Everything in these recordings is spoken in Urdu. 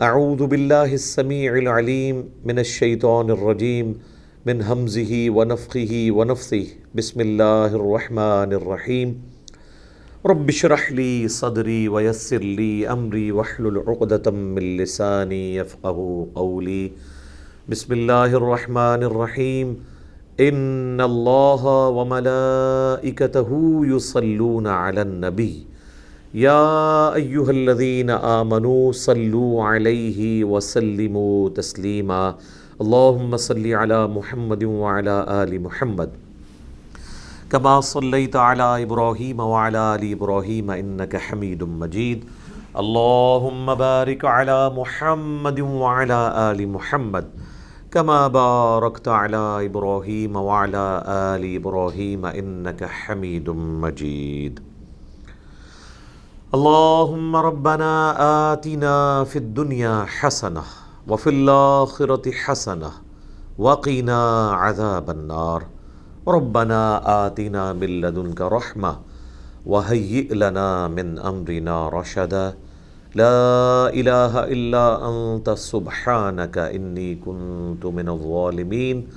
اعوذ باللہ السمیع العلیم من الشیطان الرجیم من حمزه ونفخه ونفثه. بسم اللہ الرحمن الرحیم رب اشرح لی صدری ویسر لی امری واحلل عقدة من لسانی يفقه قولی بسم اللہ الرحمن الرحیم ان اللہ وملائکته يصلون علی النبی یا ایہا الذین آمنوا صلوا علیہ وسلموا تسلیما۔ اللہم صلی علی محمد وعلی آل محمد۔ کما صلیت علی ابراہیم وعلی آل ابراہیم انکا حمید مجید۔ اللہم بارک علی محمد وعلی آل محمد۔ کما بارکت علی ابراہیم وعلی آل ابراہیم انکا حمید مجید۔ اللهم ربنا آتنا في الدنيا حسنة وفي الآخرة حسنة وقنا عذاب النار ربنا آتنا من لدنك رحمة وهيئ لنا من أمرنا رشدا لا إله إلا أنت سبحانك إني كنت من الظالمين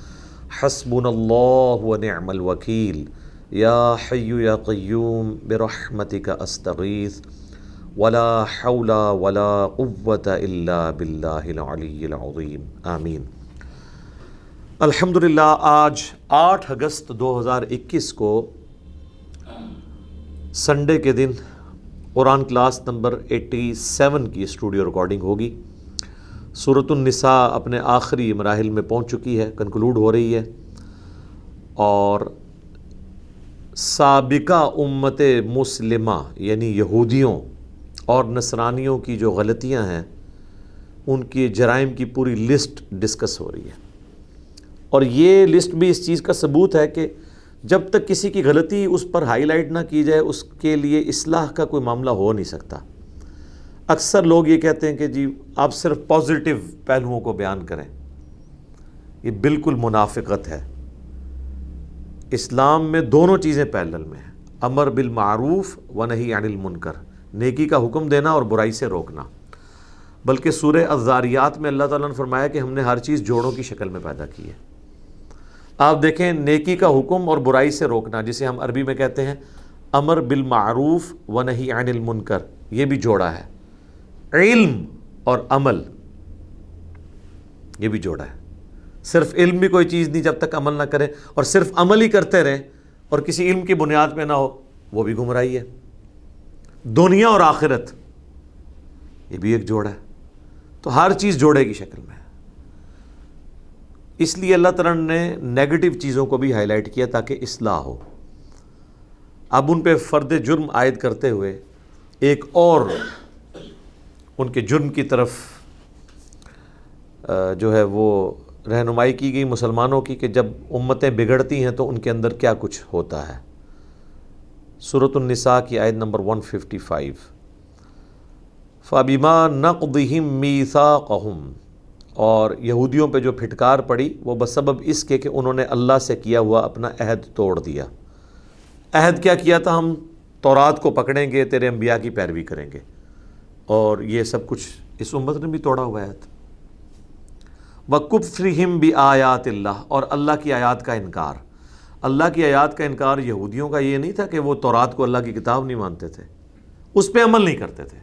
حسبنا الله ونعم الوكيل یا حی یا قیوم برحمتک استغیث ولا حول ولا قوة الا باللہ العلی العظیم آمین. الحمدللہ، آج آٹھ اگست دو ہزار اکیس کو سنڈے کے دن Quran class number eighty seven کی اسٹوڈیو ریکارڈنگ ہوگی۔ صورت النساء اپنے آخری مراحل میں پہنچ چکی ہے، کنکلوڈ ہو رہی ہے۔ اور سابقہ امت مسلمہ یعنی یہودیوں اور نصرانیوں کی جو غلطیاں ہیں، ان کی جرائم کی پوری لسٹ ڈسکس ہو رہی ہے۔ اور یہ لسٹ بھی اس چیز کا ثبوت ہے کہ جب تک کسی کی غلطی اس پر ہائی لائٹ نہ کی جائے، اس کے لیے اصلاح کا کوئی معاملہ ہو نہیں سکتا۔ اکثر لوگ یہ کہتے ہیں کہ جی آپ صرف پازیٹیو پہلوؤں کو بیان کریں۔ یہ بالکل منافقت ہے۔ اسلام میں دونوں چیزیں پیرلل میں ہیں۔ امر بالمعروف و نہیں عن المنکر۔ نیکی کا حکم دینا اور برائی سے روکنا۔ بلکہ سورہ الزاریات میں اللہ تعالیٰ نے فرمایا کہ ہم نے ہر چیز جوڑوں کی شکل میں پیدا کی ہے۔ آپ دیکھیں نیکی کا حکم اور برائی سے روکنا، جسے ہم عربی میں کہتے ہیں امر بالمعروف و نہیں عن المنکر، یہ بھی جوڑا ہے۔ علم اور عمل، یہ بھی جوڑا ہے۔ صرف علم بھی کوئی چیز نہیں جب تک عمل نہ کرے اور صرف عمل ہی کرتے رہیں اور کسی علم کی بنیاد پہ نہ ہو، وہ بھی گمراہی ہے۔ دنیا اور آخرت، یہ بھی ایک جوڑا ہے۔ تو ہر چیز جوڑے کی شکل میں اس لیے اللہ تعالیٰ نے نیگٹو چیزوں کو بھی ہائی لائٹ کیا تاکہ اصلاح ہو۔ اب ان پہ فرد جرم عائد کرتے ہوئے ایک اور ان کے جرم کی طرف جو ہے وہ رہنمائی کی گئی مسلمانوں کی کہ جب امتیں بگڑتی ہیں تو ان کے اندر کیا کچھ ہوتا ہے۔ صورت النساء کی آیت نمبر 155 فابیما نقدہم میثاقہم اور یہودیوں پہ جو پھٹکار پڑی، وہ بسبب اس کے کہ انہوں نے اللہ سے کیا ہوا اپنا عہد توڑ دیا۔ عہد کیا کیا تھا ہم؟ تورات کو پکڑیں گے، تیرے انبیاء کی پیروی کریں گے۔ اور یہ سب کچھ اس امت نے بھی توڑا ہوا عہد وکفرہم بھی آیات اللہ اور اللہ کی آیات کا انکار۔ اللہ کی آیات کا انکار یہودیوں کا یہ نہیں تھا کہ وہ تورات کو اللہ کی کتاب نہیں مانتے تھے، اس پہ عمل نہیں کرتے تھے۔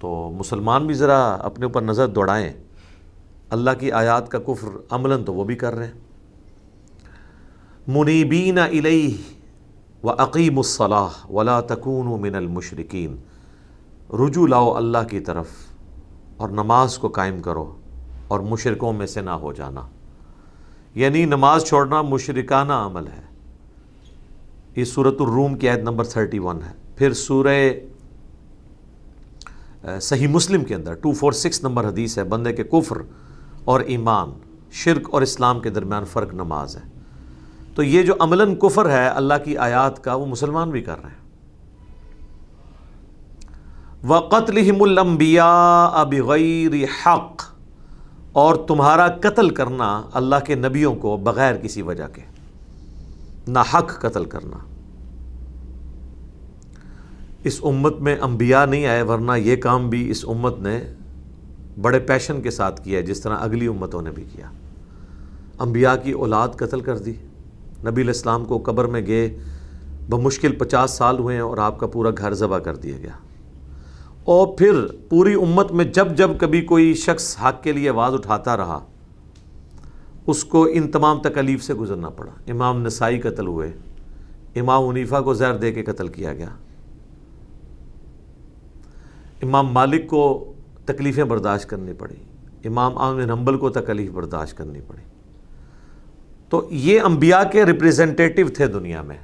تو مسلمان بھی ذرا اپنے اوپر نظر دوڑائیں۔ اللہ کی آیات کا کفر عملاً تو وہ بھی کر رہے ہیں۔ منیبین علیہ و عقیم الصلاح ولا تکون من المشرقین رجوع لاؤ اللہ کی طرف اور نماز کو قائم کرو اور مشرقوں میں سے نہ ہو جانا۔ یعنی نماز چھوڑنا مشرکانہ عمل ہے۔ یہ صورت الروم کی عید نمبر 31 ہے۔ پھر سورہ صحیح مسلم کے اندر 246 نمبر حدیث ہے، بندے کے کفر اور ایمان، شرک اور اسلام کے درمیان فرق نماز ہے۔ تو یہ جو عملاً کفر ہے، اللہ کی آیات کا وہ مسلمان بھی کر رہے ہیں۔ وَقَتْلِهِمُ الْأَنْبِيَاءَ بِغَيْرِ حق۔ اور تمہارا قتل کرنا اللہ کے نبیوں کو بغیر کسی وجہ کے۔ نہ حق قتل کرنا۔ اس امت میں انبیاء نہیں آئے، ورنہ یہ کام بھی اس امت نے بڑے پیشن کے ساتھ کیا ہے، جس طرح اگلی امتوں نے بھی کیا۔ انبیاء کی اولاد قتل کر دی۔ نبی الاسلام کو قبر میں گئے، بمشکل پچاس سال ہوئے ہیں اور آپ کا پورا گھر ذبح کر دیا گیا۔ اور پھر پوری امت میں جب جب کبھی کوئی شخص حق کے لیے آواز اٹھاتا رہا، اس کو ان تمام تکلیف سے گزرنا پڑا۔ امام نسائی قتل ہوئے، امام عنیفہ کو زہر دے کے قتل کیا گیا۔ امام مالک کو تکلیفیں برداشت کرنی پڑی، امام عام حنبل کو تکلیف برداشت کرنی پڑی۔ تو یہ انبیاء کے ریپریزنٹیٹیو تھے دنیا میں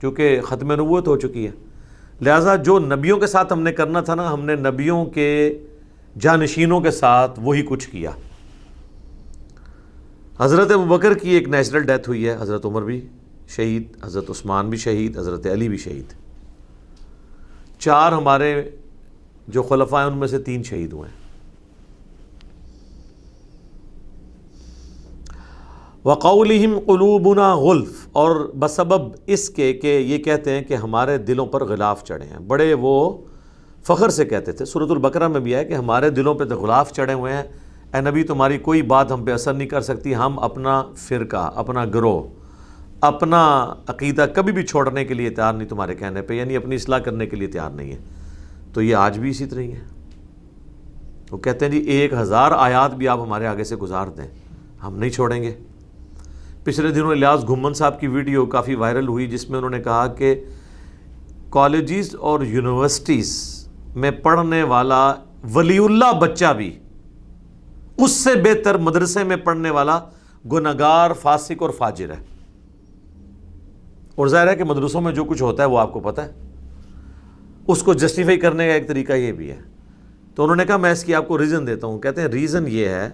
کیونکہ ختم نبوت ہو چکی ہے۔ لہٰذا جو نبیوں کے ساتھ ہم نے کرنا تھا نا، ہم نے نبیوں کے جانشینوں کے ساتھ وہی کچھ کیا۔ حضرت بکر کی ایک نیچرل ڈیتھ ہوئی ہے، حضرت عمر بھی شہید، حضرت عثمان بھی شہید، حضرت علی بھی شہید۔ چار ہمارے جو خلفاء ہیں، ان میں سے تین شہید ہوئے۔ ہیں وقولہم قلوبنا غلف اور بسبب اس کے کہ یہ کہتے ہیں کہ ہمارے دلوں پر غلاف چڑھے ہیں۔ بڑے وہ فخر سے کہتے تھے۔ صورت البقرہ میں بھی ہے کہ ہمارے دلوں پہ تو غلاف چڑھے ہوئے ہیں۔ اے نبی، تمہاری کوئی بات ہم پہ اثر نہیں کر سکتی۔ ہم اپنا فرقہ، اپنا گروہ، اپنا عقیدہ کبھی بھی چھوڑنے کے لیے تیار نہیں تمہارے کہنے پہ یعنی اپنی اصلاح کرنے کے لیے تیار نہیں ہے تو یہ آج بھی اسی طرح ہی ہے۔ وہ کہتے ہیں جی ایک ہزار آیات بھی آپ ہمارے آگے سے گزار دیں۔ ہم نہیں چھوڑیں گے۔ پچھلے دنوں الیاس گھمن صاحب کی ویڈیو کافی وائرل ہوئی جس میں انہوں نے کہا کہ کالجز اور یونیورسٹیز میں پڑھنے والا ولی اللہ بچہ بھی اس سے بہتر مدرسے میں پڑھنے والا گناگار فاسق اور فاجر ہے۔ اور ظاہر ہے کہ مدرسوں میں جو کچھ ہوتا ہے وہ آپ کو پتہ ہے۔ اس کو جسٹیفائی کرنے کا ایک طریقہ یہ بھی ہے۔ تو انہوں نے کہا، میں اس کی آپ کو ریزن دیتا ہوں۔ کہتے ہیں ریزن یہ ہے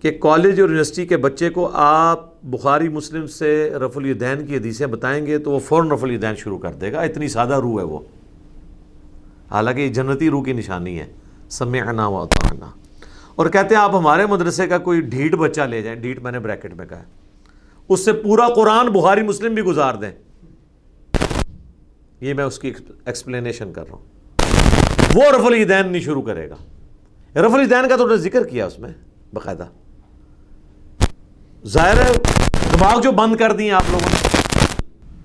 کہ کالج اور یونیورسٹی کے بچے کو آپ بخاری مسلم سے رف الدین کی حدیثیں بتائیں گے تو وہ فوراً رف الدین شروع کر دے گا، اتنی سادہ روح ہے وہ۔ حالانکہ یہ جنتی روح کی نشانی ہے۔ سمعنا و اطعنا۔ اور کہتے ہیں آپ ہمارے مدرسے کا کوئی ڈھیٹ بچہ لے جائیں، ڈھیٹ میں نے بریکٹ میں کہا ہے۔ اس سے پورا قرآن بخاری مسلم بھی گزار دیں۔ یہ میں اس کی ایکسپلینیشن کر رہا ہوں۔ وہ رف الدین نہیں شروع کرے گا۔ رف الدین کا تو نے ذکر کیا اس میں، باقاعدہ۔ ظاہر ہے، دماغ جو بند کر دیے آپ لوگوں نے۔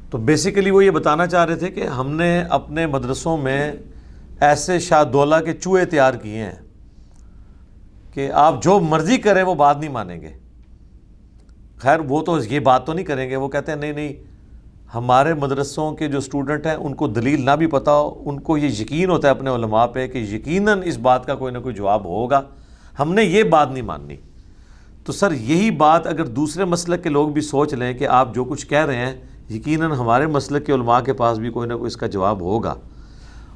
تو بیسیکلی وہ یہ بتانا چاہ رہے تھے کہ ہم نے اپنے مدرسوں میں ایسے شاہ دولہ کے چوہے تیار کیے ہیں کہ آپ جو مرضی کریں وہ بات نہیں مانیں گے۔ خیر، وہ تو یہ بات تو نہیں کریں گے، وہ کہتے ہیں، نہیں نہیں، ہمارے مدرسوں کے جو اسٹوڈنٹ ہیں، ان کو دلیل نہ بھی پتہ ہو، ان کو یہ یقین ہوتا ہے اپنے علماء پہ کہ یقیناً اس بات کا کوئی نہ کوئی جواب ہوگا۔ ہم نے یہ بات نہیں ماننی۔ تو سر یہی بات اگر دوسرے مسلک کے لوگ بھی سوچ لیں کہ آپ جو کچھ کہہ رہے ہیں، یقیناً ہمارے مسلک کے علماء کے پاس بھی کوئی نہ کوئی اس کا جواب ہوگا۔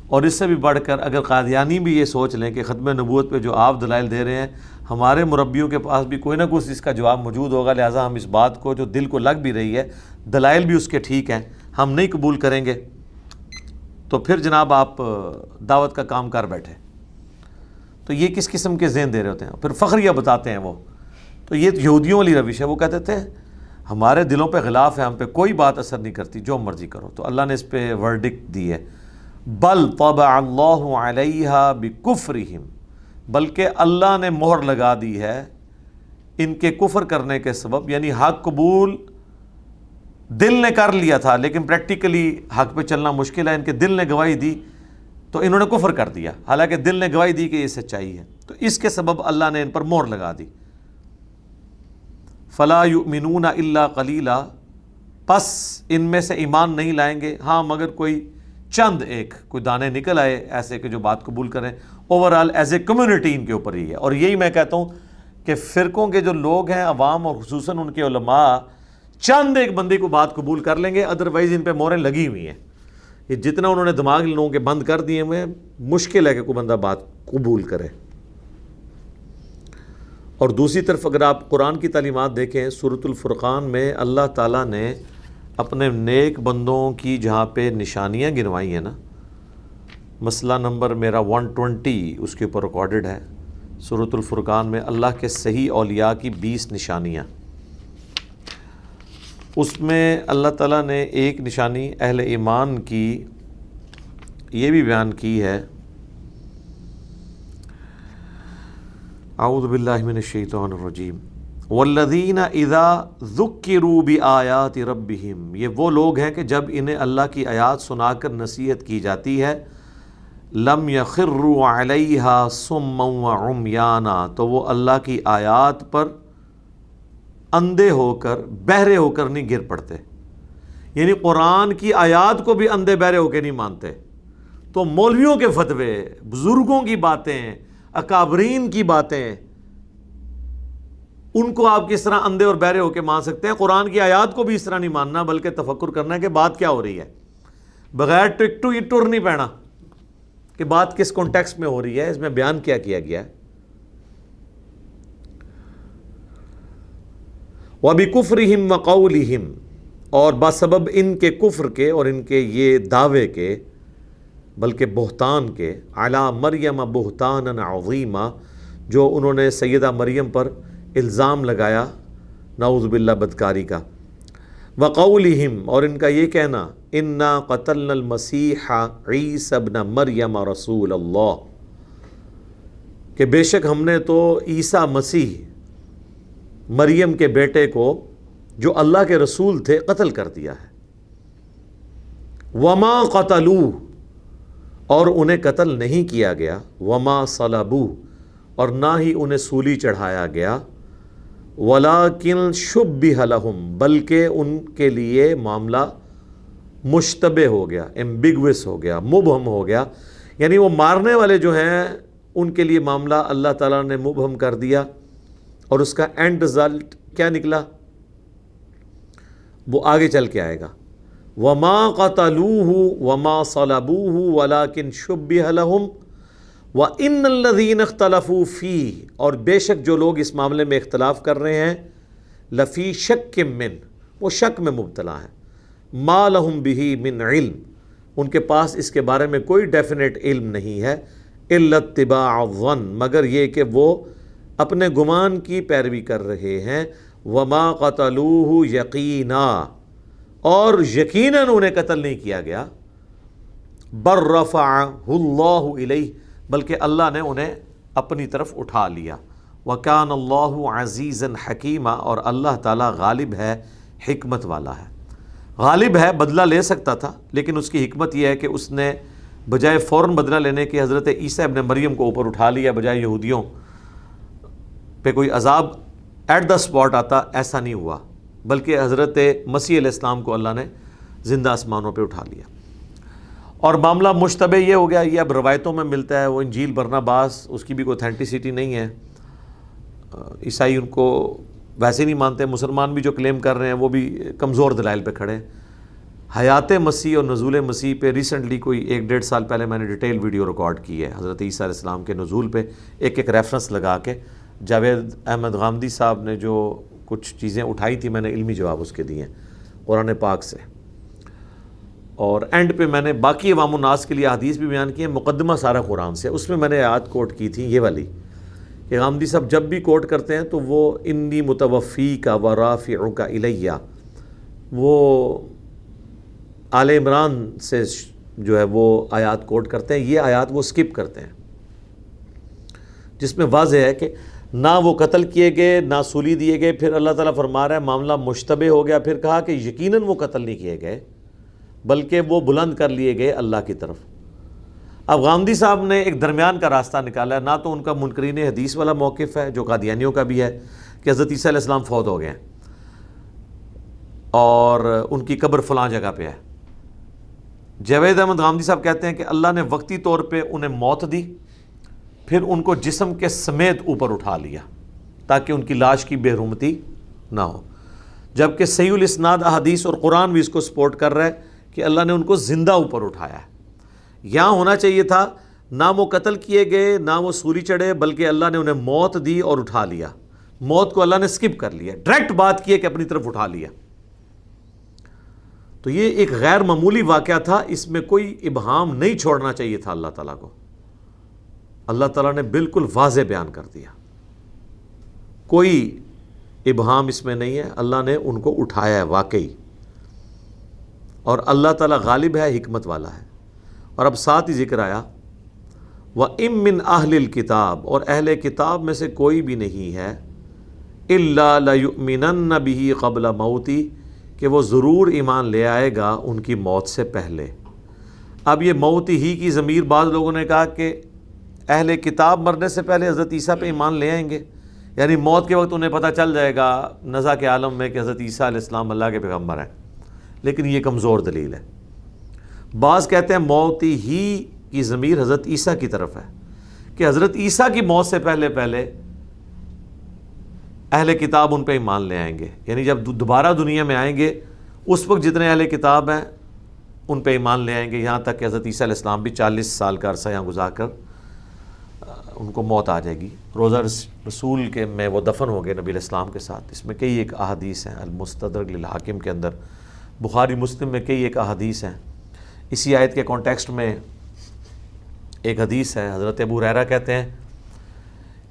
اور اس سے بھی بڑھ کر اگر قادیانی بھی یہ سوچ لیں کہ ختم نبوت پہ جو آپ دلائل دے رہے ہیں، ہمارے مربیوں کے پاس بھی کوئی نہ کوئی اس کا جواب موجود ہوگا۔ لہٰذا ہم اس بات کو جو دل کو لگ بھی رہی ہے، دلائل بھی اس کے ٹھیک ہیں۔ ہم نہیں قبول کریں گے۔ تو پھر جناب آپ دعوت کا کام کر بیٹھے۔ تو یہ کس قسم کے ذہن دے رہے ہوتے ہیں؟ پھر فخریہ بتاتے ہیں وہ۔ تو یہ یہودیوں والی روش ہے، وہ کہتے تھے، ہمارے دلوں پہ غلاف ہے، ہم پہ کوئی بات اثر نہیں کرتی، جو مرضی کرو۔ تو اللہ نے اس پہ ورڈک دی ہے۔ بل طبع اللہ علیہ بکفرہم، بلکہ اللہ نے مہر لگا دی ہے ان کے کفر کرنے کے سبب یعنی حق قبول دل نے کر لیا تھا، لیکن پریکٹیکلی حق پہ چلنا مشکل ہے، ان کے دل نے گواہی دی، تو انہوں نے کفر کر دیا۔ حالانکہ دل نے گواہی دی کہ یہ سچائی ہے۔ تو اس کے سبب اللہ نے ان پر مہر لگا دی۔ فلا یؤمنون الا قلیلا۔ پس ان میں سے ایمان نہیں لائیں گے۔ ہاں مگر کوئی چند ایک، کوئی دانے نکل آئے ایسے کہ جو بات قبول کریں۔ Overall as a community ان کے اوپر ہی ہے۔ اور یہی میں کہتا ہوں کہ فرقوں کے جو لوگ ہیں، عوام اور خصوصاً ان کے علماء، چند ایک بندے کو بات قبول کر لیں گے ادروائز ان پہ موریں لگی ہوئی ہیں۔ یہ جتنا انہوں نے دماغ لوگوں کے بند کر دیے ہوئے مشکل ہے کہ کوئی بندہ بات قبول کرے۔ اور دوسری طرف اگر آپ قرآن کی تعلیمات دیکھیں صورت الفرقان میں اللہ تعالیٰ نے اپنے نیک بندوں کی جہاں پہ نشانیاں گنوائی ہیں نا۔ مسئلہ نمبر میرا ون ٹونٹی اس کے اوپر ریکارڈڈ ہے۔ صورت الفرقان میں اللہ کے صحیح اولیاء کی بیس نشانیاں۔ اس میں اللہ تعالیٰ نے ایک نشانی اہل ایمان کی یہ بھی بیان کی ہے۔ اعوذ باللہ من الشیطان الرجیم. والذین اذا ذکروا بآیات ربہم، یہ وہ لوگ ہیں کہ جب انہیں اللہ کی آیات سنا کر نصیحت کی جاتی ہے، لم یخروا علیہا سما وعمیانا تو وہ اللہ کی آیات پر اندھے ہو کر، بہرے ہو کر نہیں گر پڑتے۔ یعنی قرآن کی آیات کو بھی اندھے بہرے ہو کے نہیں مانتے۔ تو مولویوں کے فتوے، بزرگوں کی باتیں اکابرین کی باتیں۔ ان کو آپ کس طرح اندھے اور بہرے ہو کے مان سکتے ہیں؟ قرآن کی آیات کو بھی اس طرح نہیں ماننا، بلکہ تفکر کرنا ہے کہ بات کیا ہو رہی ہے۔ بغیر ٹک ٹو یہ ٹر نہیں پہنا کہ بات کس کانٹیکس میں ہو رہی ہے، اس میں بیان کیا کیا گیا۔ ہے وبی کفرہم وقولہم اور بسبب ان کے کفر کے اور ان کے یہ دعوے کے بلکہ بہتان کے علا مریم بہتان عظیمہ جو انہوں نے سیدہ مریم پر الزام لگایا۔ نعوذ باللہ بدکاری کا۔ وقولہم اور ان کا یہ کہنا، انا قتل المسیح عیسی ابن مریم رسول اللہ کہ بے شک ہم نے تو عیسیٰ مسیح مریم کے بیٹے کو، جو اللہ کے رسول تھے، قتل کر دیا ہے۔ وما قتلو اور انہیں قتل نہیں کیا گیا۔ وما صلبو اور نہ ہی انہیں سولی چڑھایا گیا۔ ولاکن شب بھی بلکہ ان کے لیے معاملہ مشتبہ ہو گیا ایمبگوس ہو گیا، مبہم ہو گیا۔ یعنی وہ مارنے والے جو ہیں، ان کے لیے معاملہ اللہ تعالیٰ نے مبہم کر دیا۔ اور اس کا اینڈ رزلٹ کیا نکلا؟ وہ آگے چل کے آئے گا۔ وما قتلوہ وما صلبوہ ولیکن شبہ لہم و ان الذین اختلفوا فی اور بے شک جو لوگ اس معاملے میں اختلاف کر رہے ہیں لفی شک من، وہ شک میں مبتلا ہیں۔ ما لہم بھی من علم، ان کے پاس اس کے بارے میں کوئی ڈیفینیٹ علم نہیں ہے اتباع الظن، مگر یہ کہ وہ اپنے گمان کی پیروی کر رہے ہیں۔ وما قتلوہ یقینا اور یقیناً انہیں قتل نہیں کیا گیا۔ بر رفع اللہ علیہ بلکہ اللہ نے انہیں اپنی طرف اٹھا لیا۔ وکان اللہ عزیز حکیمہ اور اللہ تعالیٰ غالب ہے، حکمت والا ہے۔ غالب ہے، بدلہ لے سکتا تھا، لیکن اس کی حکمت یہ ہے کہ اس نے بجائے فوراً بدلہ لینے کی حضرت عیسیٰ ابن مریم کو اوپر اٹھا لیا، بجائے یہودیوں پہ کوئی عذاب ایٹ دا اسپاٹ آتا، ایسا نہیں ہوا۔ بلکہ حضرت مسیح علیہ السلام کو اللہ نے زندہ آسمانوں پہ اٹھا لیا۔ اور معاملہ مشتبہ یہ ہو گیا، یہ اب روایتوں میں ملتا ہے، وہ انجیل برنا باس اس کی بھی کوئی اتھینٹیسٹی نہیں ہے۔ عیسائی ان کو ویسے نہیں مانتے، مسلمان بھی جو کلیم کر رہے ہیں، وہ بھی کمزور دلائل پہ کھڑے حیات مسیح اور نزول مسیح پہ ریسنٹلی کوئی ایک ڈیڑھ سال پہلے میں نے ڈیٹیل ویڈیو ریکارڈ کی ہے۔ حضرت عیسیٰ علیہ السلام کے نزول پہ ایک ایک ریفرنس لگا کے جاوید احمد غامدی صاحب نے جو کچھ چیزیں اٹھائی تھی، میں نے علمی جواب اس کے دیے قرآن پاک سے۔ اور اینڈ پہ میں نے باقی عوام الناس کے لیے حدیث بھی بیان کی ہے مقدمہ سارا قرآن سے۔ اس میں میں نے یاد کوٹ کی تھی یہ والی کہ غامدی صاحب جب بھی کوٹ کرتے ہیں تو وہ انی متوفی کا و رافع کا الیہ، وہ آل عمران سے جو ہے وہ آیات کوٹ کرتے ہیں، یہ آیات وہ سکپ کرتے ہیں۔ جس میں واضح ہے کہ نہ وہ قتل کیے گئے، نہ سولی دیے گئے، پھر اللہ تعالیٰ فرما رہا ہے، معاملہ مشتبہ ہو گیا، پھر کہا کہ یقیناً وہ قتل نہیں کیے گئے، بلکہ وہ بلند کر لیے گئے اللہ کی طرف۔ اب غامدی صاحب نے ایک درمیان کا راستہ نکالا ہے، نہ تو ان کا منکرین حدیث والا موقف ہے، جو قادیانیوں کا بھی ہے، کہ حضرت عیسیٰ علیہ السلام فوت ہو گئے ہیں۔ اور ان کی قبر فلاں جگہ پہ ہے۔ جاوید احمد غامدی صاحب کہتے ہیں کہ اللہ نے وقتی طور پہ انہیں موت دی۔ پھر ان کو جسم کے سمیت اوپر اٹھا لیا تاکہ ان کی لاش کی بے رومتی نہ ہو۔ جبکہ صحیح الاسناد احادیث اور قرآن بھی اس کو سپورٹ کر رہا ہے کہ اللہ نے ان کو زندہ اوپر اٹھایا ہے۔ یہاں ہونا چاہیے تھا، نہ وہ قتل کیے گئے، نہ وہ سوری چڑھے، بلکہ اللہ نے انہیں موت دی اور اٹھا لیا۔ موت کو اللہ نے سکپ کر لیا، ڈائریکٹ بات کی ہے کہ اپنی طرف اٹھا لیا۔ تو یہ ایک غیر معمولی واقعہ تھا، اس میں کوئی ابہام نہیں چھوڑنا چاہیے تھا اللہ تعالیٰ کو۔ اللہ تعالیٰ نے بالکل واضح بیان کر دیا۔ کوئی ابہام اس میں نہیں ہے، اللہ نے ان کو اٹھایا ہے واقعی۔ اور اللہ تعالیٰ غالب ہے، حکمت والا ہے۔ اور اب ساتھ ہی ذکر آیا وہ امن اہل کتاب اور اہل کتاب میں سے کوئی بھی نہیں ہے اللہ بھی قبل موتی کہ وہ ضرور ایمان لے آئے گا ان کی موت سے پہلے۔ اب یہ موت ہی کی ضمیر بعض لوگوں نے کہا کہ اہل کتاب مرنے سے پہلے حضرت عیسیٰ پہ ایمان لے آئیں گے؟ یعنی موت کے وقت انہیں پتہ چل جائے گا نزا کے عالم میں کہ حضرت عیسیٰ علیہ السلام اللہ کے پیغمبر ہیں۔ لیکن یہ کمزور دلیل ہے۔ بعض کہتے ہیں موت ہی کی ضمیر حضرت عیسیٰ کی طرف ہے۔ کہ حضرت عیسیٰ کی موت سے پہلے پہلے اہل کتاب ان پہ ایمان لے آئیں گے۔ یعنی جب دوبارہ دنیا میں آئیں گے، اس وقت جتنے اہل کتاب ہیں، ان پہ ایمان لے آئیں گے۔ یہاں تک کہ حضرت عیسیٰ علیہ السلام بھی چالیس سال کا عرصہ یہاں گزار کر ان کو موت آ جائے گی۔ روزہ رسول کے میں وہ دفن ہو گئے نبی الاسلام کے ساتھ۔ اس میں کئی ایک احادیث ہیں۔ المستدرک للحاکم کے اندر۔ بخاری مسلم میں کئی ایک احادیث ہیں۔ اسی آیت کے کانٹیکسٹ میں ایک حدیث ہے۔ حضرت ابو ریرا کہتے ہیں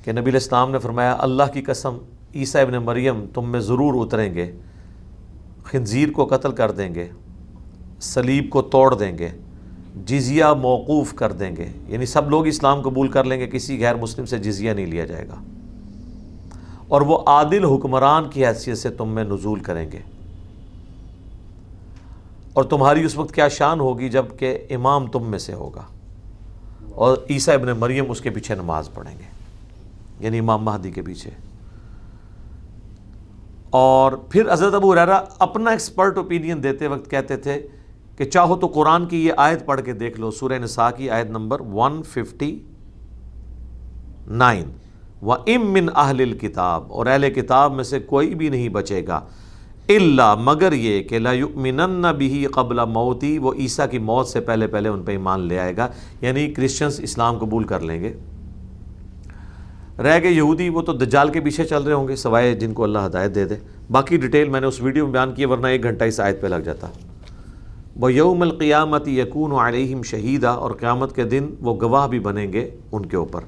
کہ نبی الاسلام نے فرمایا، اللہ کی قسم، عیسیٰ ابن مریم تم میں ضرور اتریں گے، خنزیر کو قتل کر دیں گے سلیب کو توڑ دیں گے۔ جزیہ موقوف کر دیں گے۔ یعنی سب لوگ اسلام قبول کر لیں گے، کسی غیر مسلم سے جزیہ نہیں لیا جائے گا۔ اور وہ عادل حکمران کی حیثیت سے تم میں نزول کریں گے۔ اور تمہاری اس وقت کیا شان ہوگی جبکہ امام تم میں سے ہوگا۔ اور عیسیٰ ابن مریم اس کے پیچھے نماز پڑھیں گے۔ یعنی امام مہدی کے پیچھے۔ اور پھر حضرت ابو ریرا اپنا ایکسپرٹ اوپینین دیتے وقت کہتے تھے کہ چاہو تو قرآن کی یہ آیت پڑھ کے دیکھ لو، سورہ نساء کی آیت نمبر 159 و ام من اہل الکتاب اور اہل کتاب میں سے کوئی بھی نہیں بچے گا۔ اللہ مگر یہ کہ لا یؤمنن بھی قبل موتی وہ عیسیٰ کی موت سے پہلے پہلے ان پہ ایمان لے آئے گا۔ یعنی کرسچنز اسلام قبول کر لیں گے۔ رہ گئے یہودی، وہ تو دجال کے پیچھے چل رہے ہوں گے، سوائے جن کو اللہ ہدایت دے دے۔ باقی ڈیٹیل میں نے اس ویڈیو میں بیان کی ورنہ ایک گھنٹہ اس آیت پہ لگ جاتا۔ وہ یوم القیامت یقون و علیہم شہیدہ اور قیامت کے دن وہ گواہ بھی بنیں گے ان کے اوپر۔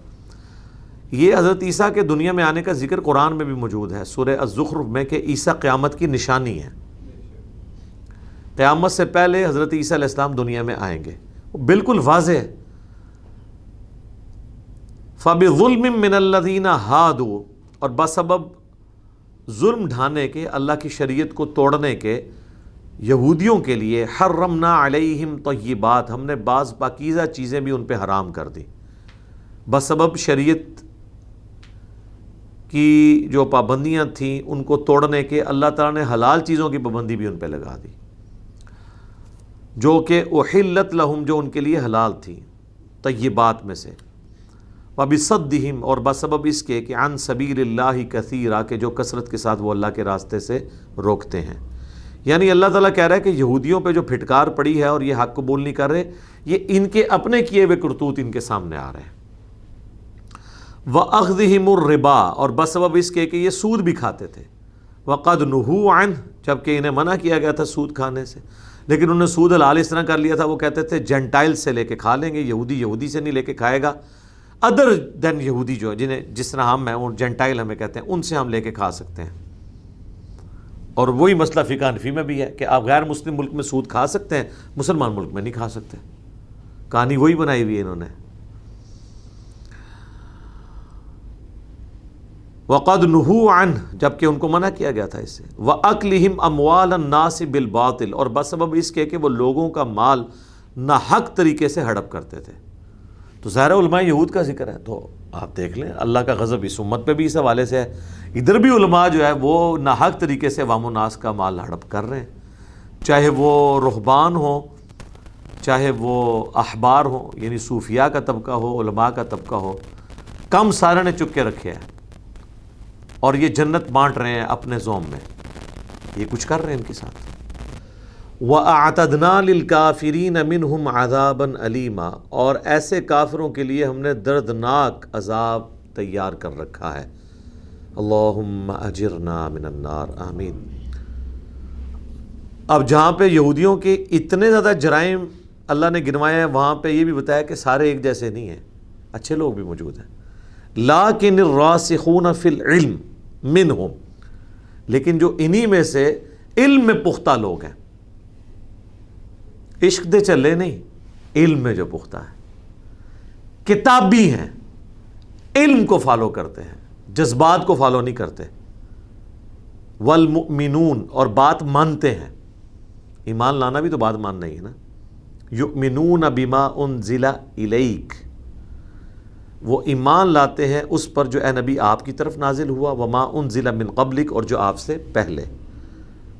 یہ حضرت عیسیٰ کے دنیا میں آنے کا ذکر قرآن میں بھی موجود ہے۔ سورہ الزخرف میں کہ عیسیٰ قیامت کی نشانی ہے۔ قیامت سے پہلے حضرت عیسیٰ علیہ السلام دنیا میں آئیں گے۔ وہ بالکل واضح ہے۔ فب ظلم من الدین ہادو اور بسبب ظلم ڈھانے کے، اللہ کی شریعت کو توڑنے کے یہودیوں کے لیے حرمنا علیہم طیبات، ہم نے بعض پاکیزہ چیزیں بھی ان پہ حرام کر دی۔ بسبب شریعت کی جو پابندیاں تھیں ان کو توڑنے کے اللہ تعالیٰ نے حلال چیزوں کی پابندی بھی ان پہ لگا دی۔ جو کہ احلت لہم، جو ان کے لیے حلال تھی طیبات میں سے۔ وبصدہم، اور بسبب اس کے کہ عن سبیل اللہ کثیرہ، کہ جو کثرت کے ساتھ وہ اللہ کے راستے سے روکتے ہیں۔ یعنی اللہ تعالیٰ کہہ رہا ہے کہ یہودیوں پہ جو پھٹکار پڑی ہے اور یہ حق قبول نہیں کر رہے، یہ ان کے اپنے کیے ہوئے کرتوت ان کے سامنے آ رہے ہیں۔ وہ اخذہم الربا، اور بسبب اس کے کہ یہ سود بھی کھاتے تھے۔ وقد نحو عن جبکہ انہیں منع کیا گیا تھا سود کھانے سے۔ لیکن انہوں نے سود حلال اس طرح کر لیا تھا، وہ کہتے تھے، جنٹائل سے لے کے کھا لیں گے، یہودی یہودی سے نہیں لے کے کھائے گا۔ ادر دین یہودی جو ہے جنہیں جس طرح ہم ہیں، وہ جنٹائل ہمیں کہتے ہیں، ان سے ہم لے کے کھا سکتے ہیں۔ اور وہی مسئلہ فقہ انفی میں بھی ہے کہ آپ غیر مسلم ملک میں سود کھا سکتے ہیں، مسلمان ملک میں نہیں کھا سکتے۔ کہانی وہی بنائی ہوئی ہے انہوں نے۔ وقد نحو عن جبکہ ان کو منع کیا گیا تھا اس سے۔ وہ اکلم اموال الناس بالباطل، اور بسبب اس کے کہ وہ لوگوں کا مال نہ حق طریقے سے ہڑپ کرتے تھے۔ تو ظاہر علماء یہود کا ذکر ہے، تو آپ دیکھ لیں، اللہ کا غضب اس امت پہ بھی اس حوالے سے ہے۔ ادھر بھی علماء جو ہے، وہ ناحق طریقے سے وام و ناس کا مال ہڑپ کر رہے ہیں۔ چاہے وہ رحبان ہوں، چاہے وہ احبار ہوں یعنی صوفیاء کا طبقہ ہو، علماء کا طبقہ ہو، کم سارے نے چپ کے رکھے ہیں۔ اور یہ جنت بانٹ رہے ہیں اپنے زوم میں۔ یہ کچھ کر رہے ہیں ان کے ساتھ۔ وَأَعْتَدْنَا لِلْكَافِرِينَ مِنْهُمْ عَذَابًا عَلِيمًا اور ایسے کافروں کے لیے ہم نے دردناک عذاب تیار کر رکھا ہے۔ اللہم اجرنا من النار۔ آمین۔ اب جہاں پہ یہودیوں کے اتنے زیادہ جرائم اللہ نے گنوائے ہیں، وہاں پہ یہ بھی بتایا کہ سارے ایک جیسے نہیں ہیں۔ اچھے لوگ بھی موجود ہیں۔ لیکن الراسخون فی العلم منہم لیکن جو انہی میں سے علم میں پختہ لوگ ہیں۔ عشق دے چلے نہیں، علم میں جو پختہ ہے۔ کتابی ہیں، علم کو فالو کرتے ہیں، جذبات کو فالو نہیں کرتے۔ والمؤمنون، اور بات مانتے ہیں۔ ایمان لانا بھی تو بات ماننا ہی ہے نا۔ یؤمنون بما انزل الیک۔ وہ ایمان لاتے ہیں اس پر جو اے نبی آپ کی طرف نازل ہوا۔ وما انزل من قبلک، اور جو آپ سے پہلے۔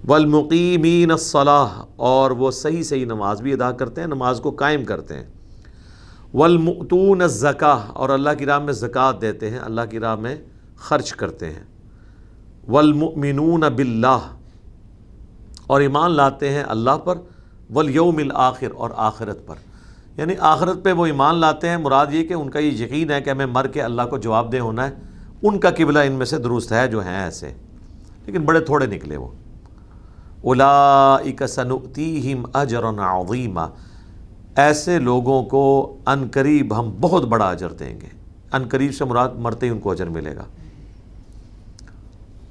والمقیمین الصلاح اور وہ صحیح صحیح نماز بھی ادا کرتے ہیں، نماز کو قائم کرتے ہیں۔ والمؤتون الزکاہ اور اللہ کی راہ میں زکوٰۃ دیتے ہیں، اللہ کی راہ میں خرچ کرتے ہیں۔ والمؤمنون باللہ اور ایمان لاتے ہیں اللہ پر والیوم الآخر، اور آخرت پر۔ یعنی آخرت پہ وہ ایمان لاتے ہیں، مراد یہ کہ ان کا یہ یقین ہے کہ ہمیں مر کے اللہ کو جواب دہ ہونا ہے۔ ان کا قبلہ ان میں سے درست ہے جو ہیں ایسے۔ لیکن بڑے تھوڑے نکلے وہ۔ اولئک سنؤتیہم اجرا عظیما۔ ایسے لوگوں کو ان قریب ہم بہت بڑا اجر دیں گے۔ ان قریب سے مراد مرتے ہی ان کو اجر ملے گا۔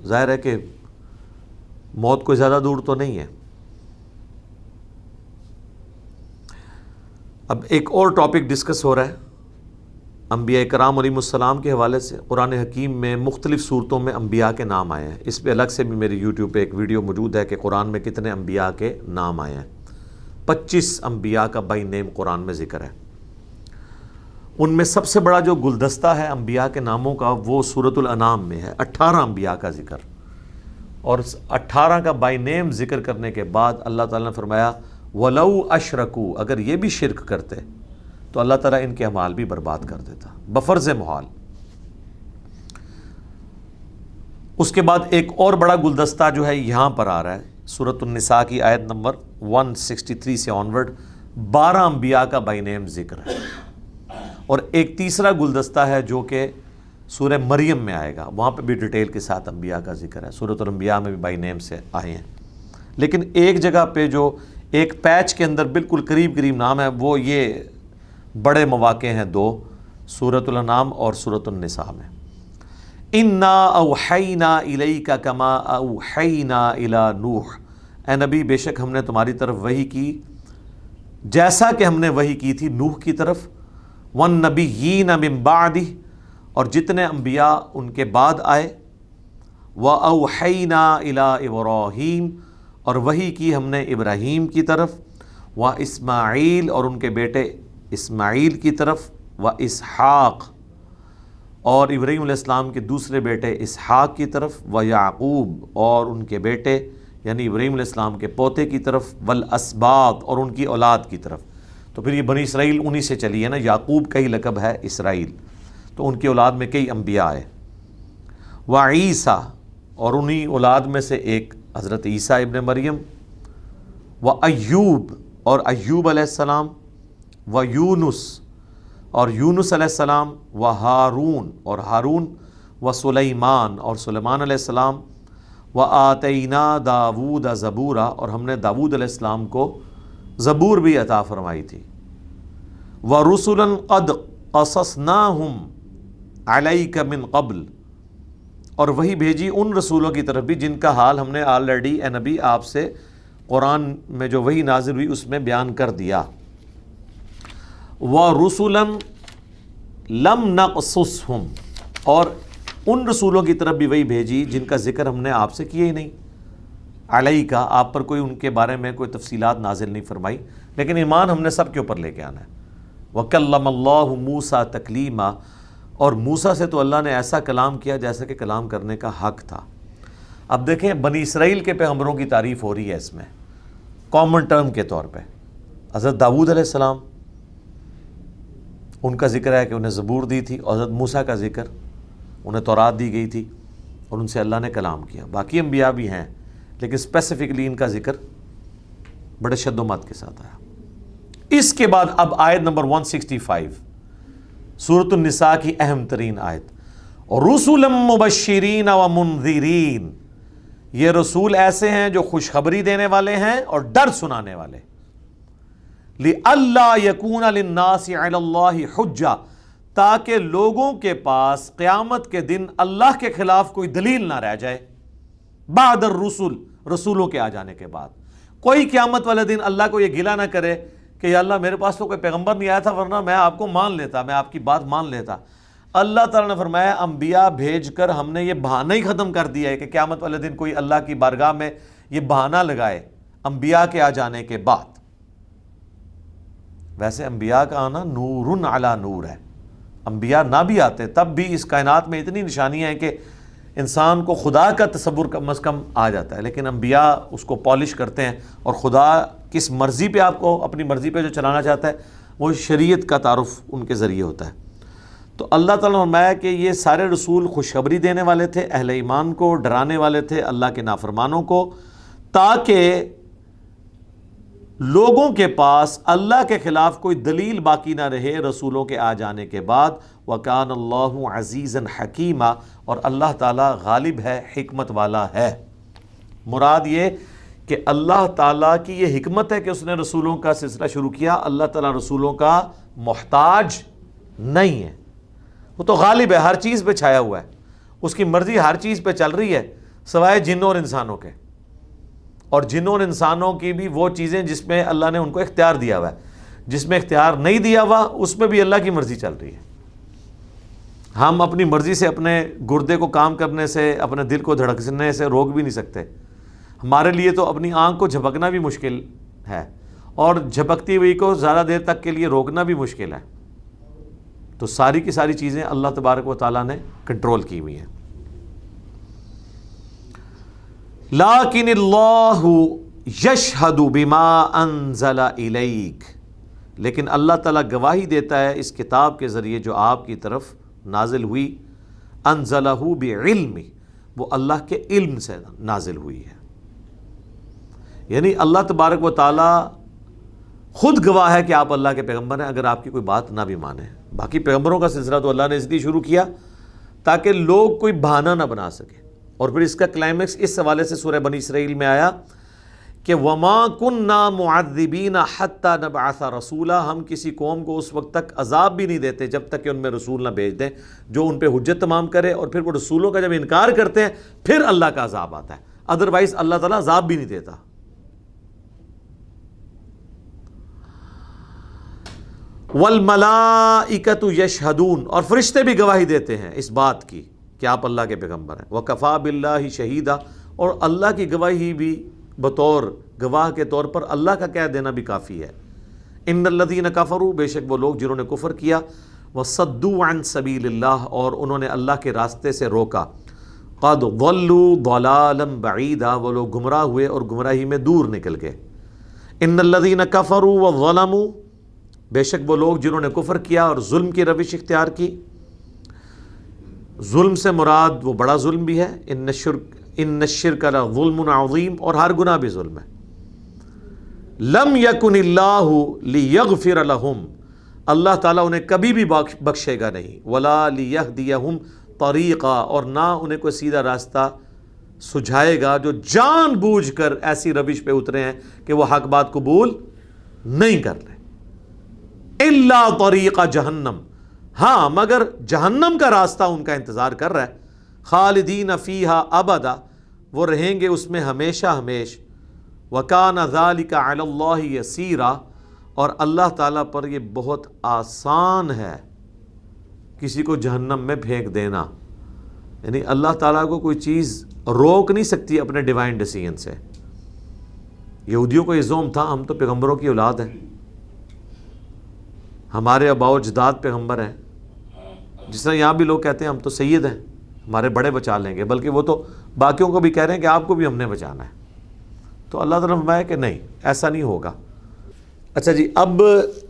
ظاہر ہے کہ موت کوئی زیادہ دور تو نہیں ہے۔ اب ایک اور ٹاپک ڈسکس ہو رہا ہے۔ انبیاء کرام علیہ السلام کے حوالے سے قرآن حکیم میں مختلف صورتوں میں انبیاء کے نام آئے ہیں۔ اس پہ الگ سے بھی میری یوٹیوب پہ ایک ویڈیو موجود ہے کہ قرآن میں کتنے انبیاء کے نام آئے ہیں۔ پچیس انبیاء کا بائی نیم قرآن میں ذکر ہے۔ ان میں سب سے بڑا جو گلدستہ ہے انبیاء کے ناموں کا وہ صورت الانام میں ہے۔ اٹھارہ انبیاء کا ذکر۔ اور اٹھارہ کا بائی نیم ذکر کرنے کے بعد اللہ تعالیٰ نے فرمایا، ولو اشرکو، اگر یہ بھی شرک کرتے تو اللہ تعالیٰ ان کے امال بھی برباد کر دیتا۔ بفرز محال۔ اس کے بعد ایک اور بڑا گلدستہ جو ہے یہاں پر آ رہا ہے۔ صورت النساء کی آیت نمبر 163 سے آنورڈ بارہ انبیاء کا بائی نیم ذکر ہے۔ اور ایک تیسرا گلدستہ ہے جو کہ سورہ مریم میں آئے گا۔ وہاں پہ بھی ڈیٹیل کے ساتھ انبیاء کا ذکر ہے۔ صورت الانبیاء میں بھی بائی نیم سے آئے ہیں۔ لیکن ایک جگہ پہ جو ایک پیچ کے اندر بالکل قریب قریب نام ہے وہ یہ بڑے مواقع ہیں دو صورت النام اور صورت النساء میں۔ انا اوحینا الی کا کما اوحینا الا نوح۔ اے نبی، بے شک ہم نے تمہاری طرف وہی کی۔ جیسا کہ ہم نے وہی کی تھی نوح کی طرف۔ ون نبی من بعدی اور جتنے انبیاء ان کے بعد آئے۔ و اوحینا الا ابراہیم۔ اور وہی کی ہم نے ابراہیم کی طرف۔ و اسماعیل اور ان کے بیٹے اسماعیل کی طرف و اسحاق، اور ابراہیم علیہ السلام کے دوسرے بیٹے اسحاق کی طرف و یعقوب، اور ان کے بیٹے یعنی ابراہیم علیہ السلام کے پوتے کی طرف والاسباط اور ان کی اولاد کی طرف۔ تو پھر یہ بنی اسرائیل انہی سے چلی ہے نا، یعقوب کا ہی لقب ہے اسرائیل۔ تو ان کی اولاد میں کئی انبیاء آئے و عیسیٰ، اور انہی اولاد میں سے ایک حضرت عیسیٰ ابن مریم۔ و ایوب، اور ایوب علیہ السلام و یونس اور یونس علیہ السلام و ہارون اور ہارون و سلیمان اور سلیمان علیہ السلام و آتعینہ داود زبورہ اور ہم نے داود علیہ السلام کو زبور بھی عطا فرمائی تھی و رسول قد قصصناہم علیک من قبل اور وہی بھیجی ان رسولوں کی طرف بھی جن کا حال ہم نے آلریڈی اے نبی آپ سے قرآن میں جو وہی نازل ہوئی اس میں بیان کر دیا۔ وہ رسولم لم نقصصہم اور ان رسولوں کی طرف بھی وہی بھیجی جن کا ذکر ہم نے آپ سے کیا ہی نہیں۔ علیہ کا آپ پر کوئی ان کے بارے میں کوئی تفصیلات نازل نہیں فرمائی، لیکن ایمان ہم نے سب کے اوپر لے کے آنا ہے۔ وکلم اللہ موسا تکلیمہ اور موسا سے تو اللہ نے ایسا کلام کیا جیسا کہ کلام کرنے کا حق تھا۔ اب دیکھیں، بنی اسرائیل کے پیغمبروں کی تعریف ہو رہی ہے اس میں۔ کامن ٹرم کے طور پہ۔ حضرت داود علیہ السلام ان کا ذکر ہے کہ انہیں زبور دی تھی اور حضرت موسیٰ کا ذکر، انہیں تورات دی گئی تھی اور ان سے اللہ نے کلام کیا۔ باقی انبیاء بھی ہیں، لیکن اسپیسیفکلی ان کا ذکر بڑے شد و مت کے ساتھ آیا۔ اس کے بعد اب آیت نمبر 165 سورت النساء کی اہم ترین آیت۔ رسول مبشرین و منذرین، یہ رسول ایسے ہیں جو خوشخبری دینے والے ہیں اور ڈر سنانے والے۔ اللہ یقون اللہ حجا تاکہ لوگوں کے پاس قیامت کے دن اللہ کے خلاف کوئی دلیل نہ رہ جائے۔ بہادر رسول رسولوں کے آ جانے کے بعد۔ کوئی قیامت والے دن اللہ کو یہ گلا نہ کرے کہ یا اللہ میرے پاس تو کوئی پیغمبر نہیں آیا تھا، ورنہ میں آپ کو مان لیتا، میں آپ کی بات مان لیتا۔ اللہ تعالیٰ نے فرمایا، انبیاء بھیج کر ہم نے یہ بہانہ ہی ختم کر دیا ہے کہ قیامت والے دن کوئی اللہ کی بارگاہ میں یہ بہانہ لگائے انبیاء کے آ جانے کے بعد۔ ویسے انبیاء کا آنا نور علی نور ہے۔ انبیاء نہ بھی آتے، تب بھی اس کائنات میں اتنی نشانیاں ہیں کہ انسان کو خدا کا تصور کم از کم آ جاتا ہے۔ لیکن انبیاء اس کو پالش کرتے ہیں اور خدا کس مرضی پہ آپ کو اپنی مرضی پہ جو چلانا چاہتا ہے، وہ شریعت کا تعارف ان کے ذریعے ہوتا ہے۔ تو اللہ تعالیٰ فرمایا کہ یہ سارے رسول خوشخبری دینے والے تھے، اہل ایمان کو ڈرانے والے تھے، اللہ کے نافرمانوں کو، تاکہ لوگوں کے پاس اللہ کے خلاف کوئی دلیل باقی نہ رہے رسولوں کے آ جانے کے بعد وکان اللہ عزیز حکیمہ اور اللہ تعالیٰ غالب ہے، حکمت والا ہے۔ مراد یہ کہ اللہ تعالیٰ کی یہ حکمت ہے کہ اس نے رسولوں کا سلسلہ شروع کیا، اللہ تعالیٰ رسولوں کا محتاج نہیں ہے۔ وہ تو غالب ہے، ہر چیز پہ چھایا ہوا ہے۔ اس کی مرضی ہر چیز پہ چل رہی ہے، سوائے جنوں اور انسانوں کے۔ اور جنوں انسانوں کی بھی وہ چیزیں جس میں اللہ نے ان کو اختیار دیا ہوا ہے۔ جس میں اختیار نہیں دیا ہوا، اس میں بھی اللہ کی مرضی چل رہی ہے۔ ہم اپنی مرضی سے اپنے گردے کو کام کرنے سے، اپنے دل کو دھڑکنے سے روک بھی نہیں سکتے۔ ہمارے لیے تو اپنی آنکھ کو جھپکنا بھی مشکل ہے اور جھپکتی ہوئی کو زیادہ دیر تک کے لیے روکنا بھی مشکل ہے۔ تو ساری کی ساری چیزیں اللہ تبارک و تعالیٰ نے کنٹرول کی ہوئی ہیں۔ لاکن اللہ یشہد بما انزل الیک لیکن اللہ تعالیٰ گواہی دیتا ہے اس کتاب کے ذریعے جو آپ کی طرف نازل ہوئی۔ انزلہ بعلم وہ اللہ کے علم سے نازل ہوئی ہے۔ یعنی اللہ تبارک و تعالیٰ خود گواہ ہے کہ آپ اللہ کے پیغمبر ہیں، اگر آپ کی کوئی بات نہ بھی مانے۔ باقی پیغمبروں کا سلسلہ تو اللہ نے اس لیے شروع کیا تاکہ لوگ کوئی بہانہ نہ بنا سکے۔ اور پھر اس کا کلائمیکس اس حوالے سے سورہ بنی اسرائیل میں آیا کہ وما کن نا معدبین حتیٰ نبعث رسولہ ہم کسی قوم کو اس وقت تک عذاب بھی نہیں دیتے جب تک کہ ان میں رسول نہ بھیج دیں، جو ان پہ حجت تمام کرے اور پھر وہ رسولوں کا جب انکار کرتے ہیں، پھر اللہ کا عذاب آتا ہے۔ ادروائز اللہ تعالیٰ عذاب بھی نہیں دیتا۔ والملائکت یشہدون اور فرشتے بھی گواہی دیتے ہیں اس بات کی۔ کہ آپ اللہ کے پیغمبر ہیں۔ وہ کفا بلّہ شہیدہ اور اللہ کی گواہی بھی بطور گواہ کے طور پر اللہ کا کہہ دینا بھی کافی ہے۔ ان الدین کفرو بے شک وہ لوگ جنہوں نے کفر کیا وہ صدو عن سبیل اللہ اور انہوں نے اللہ کے راستے سے روکا۔ قد ولو ضلالم بعیدہ وہ لوگ گمراہ ہوئے اور گمراہی میں دور نکل گئے۔ ان الدین کفرو و بے شک وہ لوگ جنہوں نے کفر کیا اور ظلم کی روش اختیار کی۔ ظلم سے مراد وہ بڑا ظلم بھی ہے، ان نشر ان نشر کا ظلم عظیم اور ہر گناہ بھی ظلم ہے۔ لم یکن اللہ لیغفر لہم، اللہ تعالیٰ انہیں کبھی بھی بخشے گا نہیں۔ ولا لیہدیہم طریقہ اور نہ انہیں کوئی سیدھا راستہ سجھائے گا جو جان بوجھ کر ایسی روش پہ اترے ہیں کہ وہ حق بات قبول نہیں کر رہے اللہ طریقہ جہنم ہاں مگر جہنم کا راستہ ان کا انتظار کر رہا ہے۔ خالدین فیحہ ابدا، وہ رہیں گے اس میں ہمیشہ ہمیش۔ وکان ذالی کا اللہ یسیرا، اور اللہ تعالیٰ پر یہ بہت آسان ہے کسی کو جہنم میں پھینک دینا۔ یعنی اللہ تعالیٰ کو کوئی چیز روک نہیں سکتی اپنے ڈیوائن ڈیسیجن سے۔ یہودیوں کو یہ زوم تھا، ہم تو پیغمبروں کی اولاد ہیں۔ ہمارے ابا و جداد پیغمبر ہیں۔ جس طرح یہاں بھی لوگ کہتے ہیں ہم تو سید ہیں، ہمارے بڑے بچا لیں گے، بلکہ وہ تو باقیوں کو بھی کہہ رہے ہیں کہ آپ کو بھی ہم نے بچانا ہے۔ تو اللہ تعالیٰ فرمایا کہ نہیں، ایسا نہیں ہوگا۔ اچھا جی اب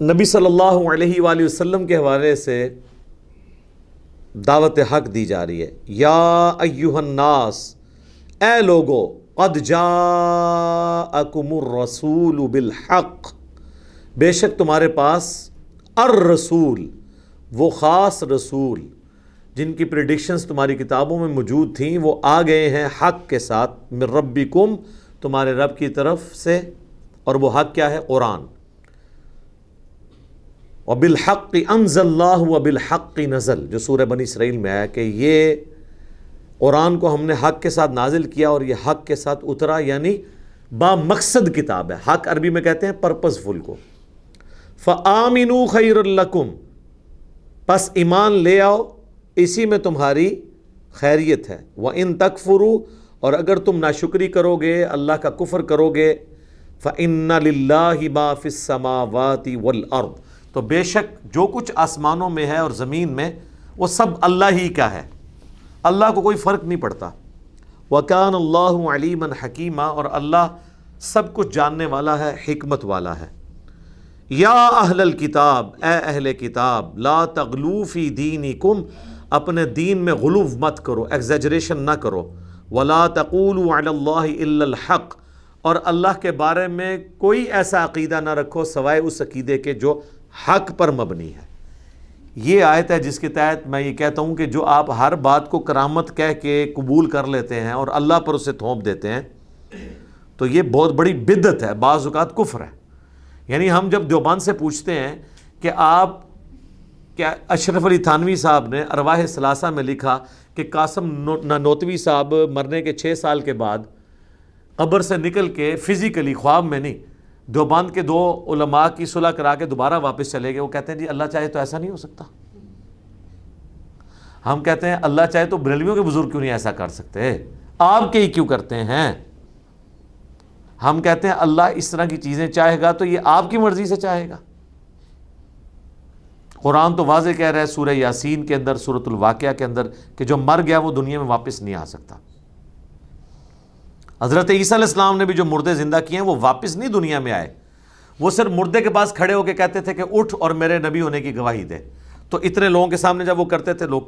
نبی صلی اللہ علیہ وآلہ وسلم کے حوالے سے دعوت حق دی جا رہی ہے۔ یا ایوہ الناس، اے لوگو، قد جاءکم الرسول بالحق۔ بے شک تمہارے پاس الرسول وہ خاص رسول جن کی پریڈکشنز تمہاری کتابوں میں موجود تھیں، وہ آ گئے ہیں حق کے ساتھ، من ربکم، تمہارے رب کی طرف سے۔ اور وہ حق کیا ہے؟ قرآن۔ وبالحق انزل اللہ وبالحق نزل۔ جو سورہ بنی اسرائیل میں آیا کہ یہ قرآن کو ہم نے حق کے ساتھ نازل کیا اور یہ حق کے ساتھ اترا یعنی با مقصد کتاب ہے۔ حق عربی میں کہتے ہیں پرپز فل کو۔ فآمنوا خیر الکم پس ایمان لے آؤ، اسی میں تمہاری خیریت ہے۔ وہ ان تکفرو اور اگر تم ناشکری کرو گے، اللہ کا کفر کرو گے فن للہ باف السماوات والارض تو بے شک جو کچھ آسمانوں میں ہے اور زمین میں، وہ سب اللہ ہی کا ہے۔ اللہ کو کوئی فرق نہیں پڑتا۔ وکان اللہ علیم حکیمہ اور اللہ سب کچھ جاننے والا ہے، حکمت والا ہے۔ یا اہل الکتاب اے اہل کتاب، لا تغلو فی دینکم، اپنے دین میں غلوف مت کرو ایگزیجریشن نہ کرو۔ ولا تقولوا علی اللہ الا الحق۔ اور اللہ کے بارے میں کوئی ایسا عقیدہ نہ رکھو سوائے اس عقیدے کے جو حق پر مبنی ہے۔ یہ آیت ہے جس کے تحت میں یہ کہتا ہوں کہ جو آپ ہر بات کو کرامت کہہ کے قبول کر لیتے ہیں اور اللہ پر اسے تھونپ دیتے ہیں، تو یہ بہت بڑی بدت ہے، بعض اوقات کفر ہے۔ یعنی ہم جب دیوبند سے پوچھتے ہیں کہ آپ کیا اشرف علی تھانوی صاحب نے ارواح ثلاثہ میں لکھا کہ قاسم نوتوی صاحب مرنے کے چھ سال کے بعد قبر سے نکل کے فزیکلی خواب میں نہیں، دیوبند کے دو علماء کی صلح کرا کے دوبارہ واپس چلے گئے۔ وہ کہتے ہیں جی اللہ چاہے تو ایسا نہیں ہو سکتا۔ ہم کہتے ہیں، اللہ چاہے تو بریلویوں کے بزرگ کیوں نہیں ایسا کر سکتے؟ آپ کے ہی کیوں کرتے ہیں؟ ہم کہتے ہیں اللہ اس طرح کی چیزیں چاہے گا تو یہ آپ کی مرضی سے چاہے گا۔ قرآن تو واضح کہہ رہا ہے سورہ یاسین کے اندر سورت الواقعہ کے اندر کہ جو مر گیا وہ دنیا میں واپس نہیں آ سکتا۔ حضرت عیسیٰ علیہ السلام نے بھی جو مردے زندہ کیے ہیں وہ واپس نہیں دنیا میں آئے۔ وہ صرف مردے کے پاس کھڑے ہو کے کہتے تھے کہ اٹھ اور میرے نبی ہونے کی گواہی دے۔ تو اتنے لوگوں کے سامنے جب وہ کرتے تھے، لوگ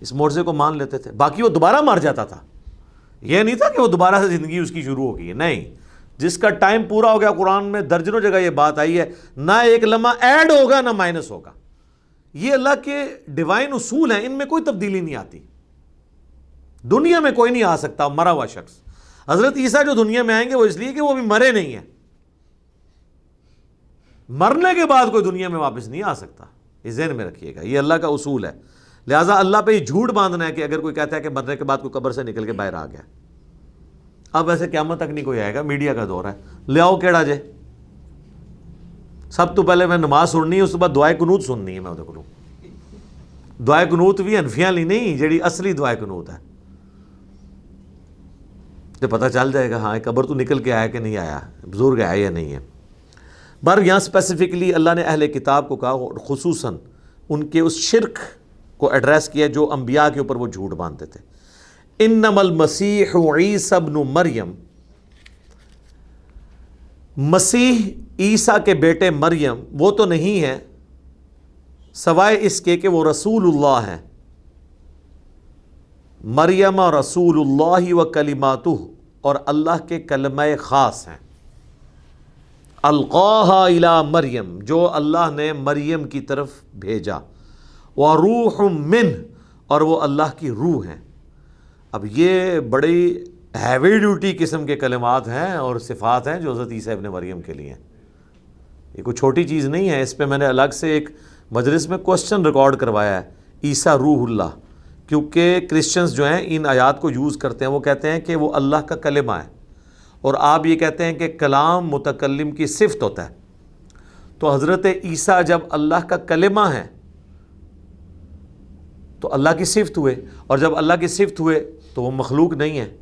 اس مرزے کو مان لیتے تھے۔ باقی وہ دوبارہ مار جاتا تھا۔ یہ نہیں تھا کہ وہ دوبارہ سے زندگی اس کی شروع ہو گئی ہے، نہیں۔ جس کا ٹائم پورا ہو گیا قرآن میں، درجنوں جگہ یہ بات آئی ہے، نہ ایک لمحہ ایڈ ہوگا، نہ مائنس ہوگا۔ یہ اللہ کے ڈیوائن اصول ہیں، ان میں کوئی تبدیلی نہیں آتی۔ دنیا میں کوئی نہیں آ سکتا، مرا ہوا شخص۔ حضرت عیسیٰ جو دنیا میں آئیں گے، وہ اس لیے کہ وہ ابھی مرے نہیں ہیں۔ مرنے کے بعد کوئی دنیا میں واپس نہیں آ سکتا۔ یہ ذہن میں رکھیے گا، یہ اللہ کا اصول ہے۔ لہٰذا اللہ پہ یہ جھوٹ باندھنا ہے کہ اگر کوئی کہتا ہے کہ مرنے کے بعد کوئی قبر سے نکل کے باہر آ گیا اب ویسے قیامت تک نہیں کوئی آئے گا میڈیا کا دور ہے۔ لے آؤ کیڑا جے۔ سب تو پہلے میں نماز سننی ہے اس کے بعد دعائیں کنوت سننی ہے میں وہ دعائیں کنوت بھی انفیاں لی نہیں، جیڑی اصلی دعائیں کنوت ہے۔ تو پتہ چل جائے گا ہاں قبر تو نکل کے آیا کہ نہیں آیا، بزرگ آیا یا نہیں ہے۔ بر یہاں اسپیسیفکلی اللہ نے اہل کتاب کو کہا، خصوصاً ان کے اس شرک کو ایڈریس کیا جو انبیاء کے اوپر وہ جھوٹ باندھتے تھے۔ انم المسیح عیسی ابن مریم۔ مسیح عیسیٰ کے بیٹے مریم وہ تو نہیں ہے سوائے اس کے کہ وہ رسول اللہ ہیں۔ مریم اور رسول اللہ و کلیمات اور اللہ کے کلمہ خاص ہیں۔ القاح الا مریم، جو اللہ نے مریم کی طرف بھیجا۔ وہ روح من، اور وہ اللہ کی روح ہیں۔ اب یہ بڑی ہیوی ڈیوٹی قسم کے کلمات ہیں اور صفات ہیں جو حضرت عیسیٰ ابن مریم کے لیے ہیں۔ یہ کوئی چھوٹی چیز نہیں ہے، اس پہ میں نے الگ سے ایک مجلس میں کوشچن ریکارڈ کروایا ہے۔ عیسیٰ روح اللہ، کیونکہ کرسچنز جو ہیں ان آیات کو یوز کرتے ہیں، وہ کہتے ہیں کہ وہ اللہ کا کلمہ ہے۔ اور آپ یہ کہتے ہیں کہ کلام متکلم کی صفت ہوتا ہے۔ تو حضرت عیسیٰ جب اللہ کا کلمہ ہے تو اللہ کی صفت ہوئے۔ اور جب اللہ کی صفت ہوئے تو وہ مخلوق نہیں ہے۔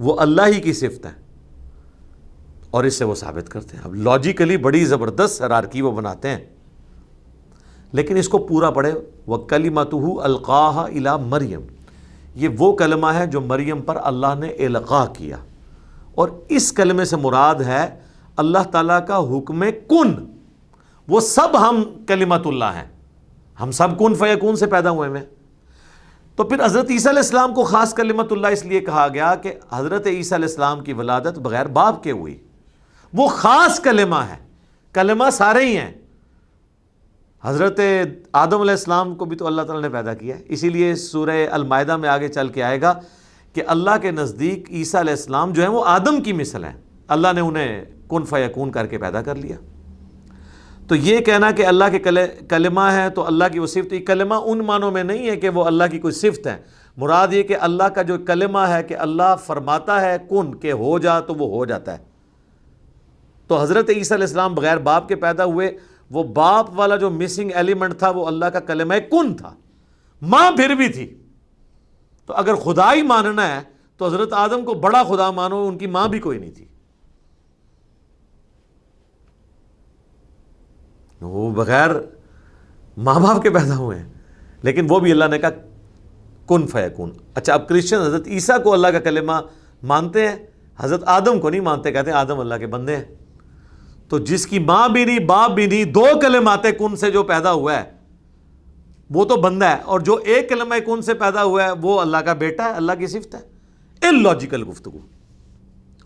وہ اللہ ہی کی صفت ہے۔ اور اس سے وہ ثابت کرتے ہیں۔ اب لاجیکلی بڑی زبردست حرارکی وہ بناتے ہیں۔ لیکن اس کو پورا پڑھے۔ وہ کلیمت القاح الا مریم یہ وہ کلمہ ہے جو مریم پر اللہ نے القاع کیا۔ اور اس کلمے سے مراد ہے اللہ تعالیٰ کا حکم کن۔ وہ سب ہم کلمت اللہ ہیں۔ ہم سب کن فیکون سے پیدا ہوئے ہیں تو پھر حضرت عیسیٰ علیہ السلام کو خاص کلمت اللہ اس لیے کہا گیا کہ حضرت عیسیٰ علیہ السلام کی ولادت بغیر باپ کے ہوئی۔ وہ خاص کلمہ ہے۔ کلمہ سارے ہی ہیں۔ حضرت آدم علیہ السلام کو بھی تو اللہ تعالیٰ نے پیدا کیا ہے۔ اسی لیے سورہ المائدہ میں آگے چل کے آئے گا کہ اللہ کے نزدیک عیسیٰ علیہ السلام جو ہیں وہ آدم کی مثل ہیں۔ اللہ نے انہیں کن فیکون کر کے پیدا کر لیا۔ تو یہ کہنا کہ اللہ کے کلمہ ہے تو اللہ کی وہ صفت کلمہ ان معنوں میں نہیں ہے کہ وہ اللہ کی کوئی صفت ہے۔ مراد یہ کہ اللہ کا جو کلمہ ہے کہ اللہ فرماتا ہے کن کہ ہو جا تو وہ ہو جاتا ہے۔ تو حضرت عیسیٰ علیہ السلام بغیر باپ کے پیدا ہوئے، وہ باپ والا جو مسنگ ایلیمنٹ تھا وہ اللہ کا کلمہ کن تھا۔ ماں پھر بھی تھی۔ تو اگر خدا ہی ماننا ہے تو حضرت آدم کو بڑا خدا مانو، ان کی ماں بھی کوئی نہیں تھی۔ وہ بغیر ماں باپ کے پیدا ہوئے ہیں۔ لیکن وہ بھی اللہ نے کہا، کن فیکون۔ اچھا اب کرسچن حضرت عیسیٰ کو اللہ کا کلمہ مانتے ہیں، حضرت آدم کو نہیں مانتے، کہتے ہیں آدم اللہ کے بندے ہیں۔ تو جس کی ماں بھی نہیں، باپ بھی نہیں، دو کلمات کن سے جو پیدا ہوا ہے۔ وہ تو بندہ ہے، اور جو ایک کلمہ کن سے پیدا ہوا ہے، وہ اللہ کا بیٹا ہے، اللہ کی صفت ہے۔ ان لاجیکل گفتگو۔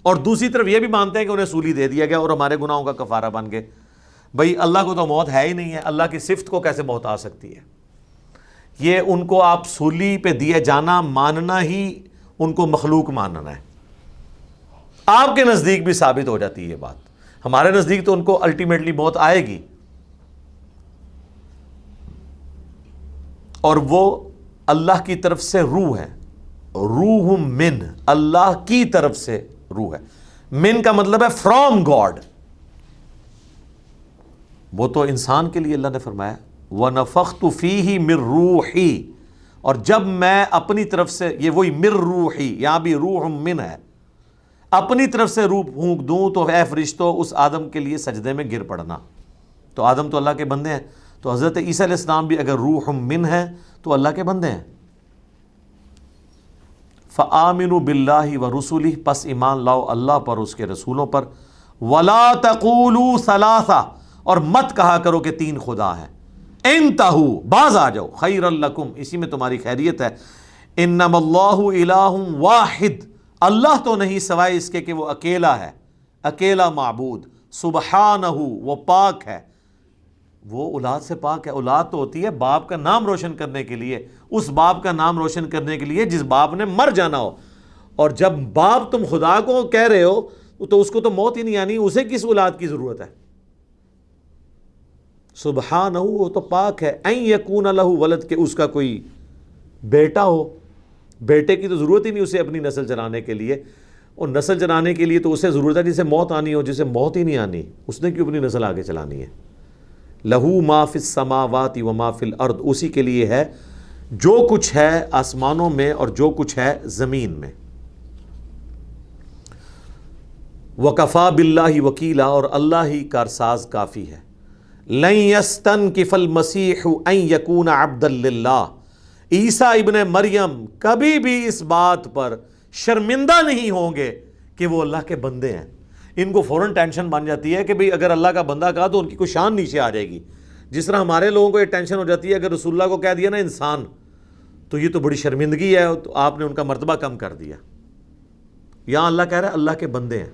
اور دوسری طرف یہ بھی مانتے ہیں کہ انہیں سولی دے دیا گیا اور ہمارے گناہوں کا کفارہ بن گئے بھائی اللہ کو تو موت ہے ہی نہیں ہے، اللہ کی صفت کو کیسے موت آ سکتی ہے؟ یہ ان کو آپ سولی پہ دیے جانا، ماننا ہی ان کو مخلوق ماننا ہے۔ آپ کے نزدیک بھی ثابت ہو جاتی ہے یہ بات۔ ہمارے نزدیک تو ان کو الٹیمیٹلی موت آئے گی۔ اور وہ اللہ کی طرف سے روح ہے۔ روح من، اللہ کی طرف سے روح ہے۔ من کا مطلب ہے فرام گاڈ وہ تو انسان کے لیے اللہ نے فرمایا وہ نفق فی ہی مر روحی اور جب میں اپنی طرف سے، یہ وہی مر روحی یہاں بھی روح من ہے، اپنی طرف سے روح پھونک دوں تو اے فرشتو، اس آدم کے لیے سجدے میں گر پڑنا۔ تو آدم تو اللہ کے بندے ہیں۔ تو حضرت عیسیٰ علیہ السلام بھی اگر روح من ہے تو اللہ کے بندے ہیں۔ فعامن بلّہ و رسولی پس ایمان لاؤ اللہ پر، اس کے رسولوں پر۔ ولا تقولو ثلاثہ اور مت کہا کرو کہ تین خدا ہے انتہو، باز آ جاؤ۔ خیر الکم اسی میں تمہاری خیریت ہے۔ انم اللہ الہ واحد۔ اللہ تو نہیں سوائے اس کے کہ وہ اکیلا ہے۔ اکیلا معبود۔ سبحانہ وہ پاک ہے۔ وہ اولاد سے پاک ہے۔ اولاد تو ہوتی ہے باپ کا نام روشن کرنے کے لیے۔ اس باپ کا نام روشن کرنے کے لیے جس باپ نے مر جانا ہو۔ اور جب باپ تم خدا کو کہہ رہے ہو، تو اس کو تو موت ہی نہیں آنی، اسے کس اولاد کی ضرورت ہے؟ سبحانہ وہ تو پاک ہے۔ این یکون الح ولد، کہ اس کا کوئی بیٹا ہو۔ بیٹے کی تو ضرورت ہی نہیں اسے اپنی نسل چلانے کے لیے۔ اور نسل چلانے کے لیے تو اسے ضرورت ہے جسے موت آنی ہو، جسے موت ہی نہیں آنی۔ اس نے کیوں اپنی نسل آگے چلانی ہے؟ لہو ما فی السماوات و ما فی الارض، اسی کے لیے ہے جو کچھ ہے آسمانوں میں اور جو کچھ ہے زمین میں۔ وکفا بلّہ وکیلا، اور اللہ ہی کارساز کافی ہے۔ لن یستن کفل مسیح یقون عبد اللہ عیسیٰ ابن مریم کبھی بھی اس بات پر شرمندہ نہیں ہوں گے کہ وہ اللہ کے بندے ہیں۔ ان کو فوراً ٹینشن بن جاتی ہے کہ بھئی اگر اللہ کا بندہ کہا تو ان کی کوئی شان نیچے آ جائے گی۔ جس طرح ہمارے لوگوں کو یہ ٹینشن ہو جاتی ہے، اگر رسول اللہ کو کہہ دیا نا انسان، تو یہ تو بڑی شرمندگی ہے، تو آپ نے ان کا مرتبہ کم کر دیا۔ یہاں اللہ کہہ رہا ہے اللہ کے بندے ہیں۔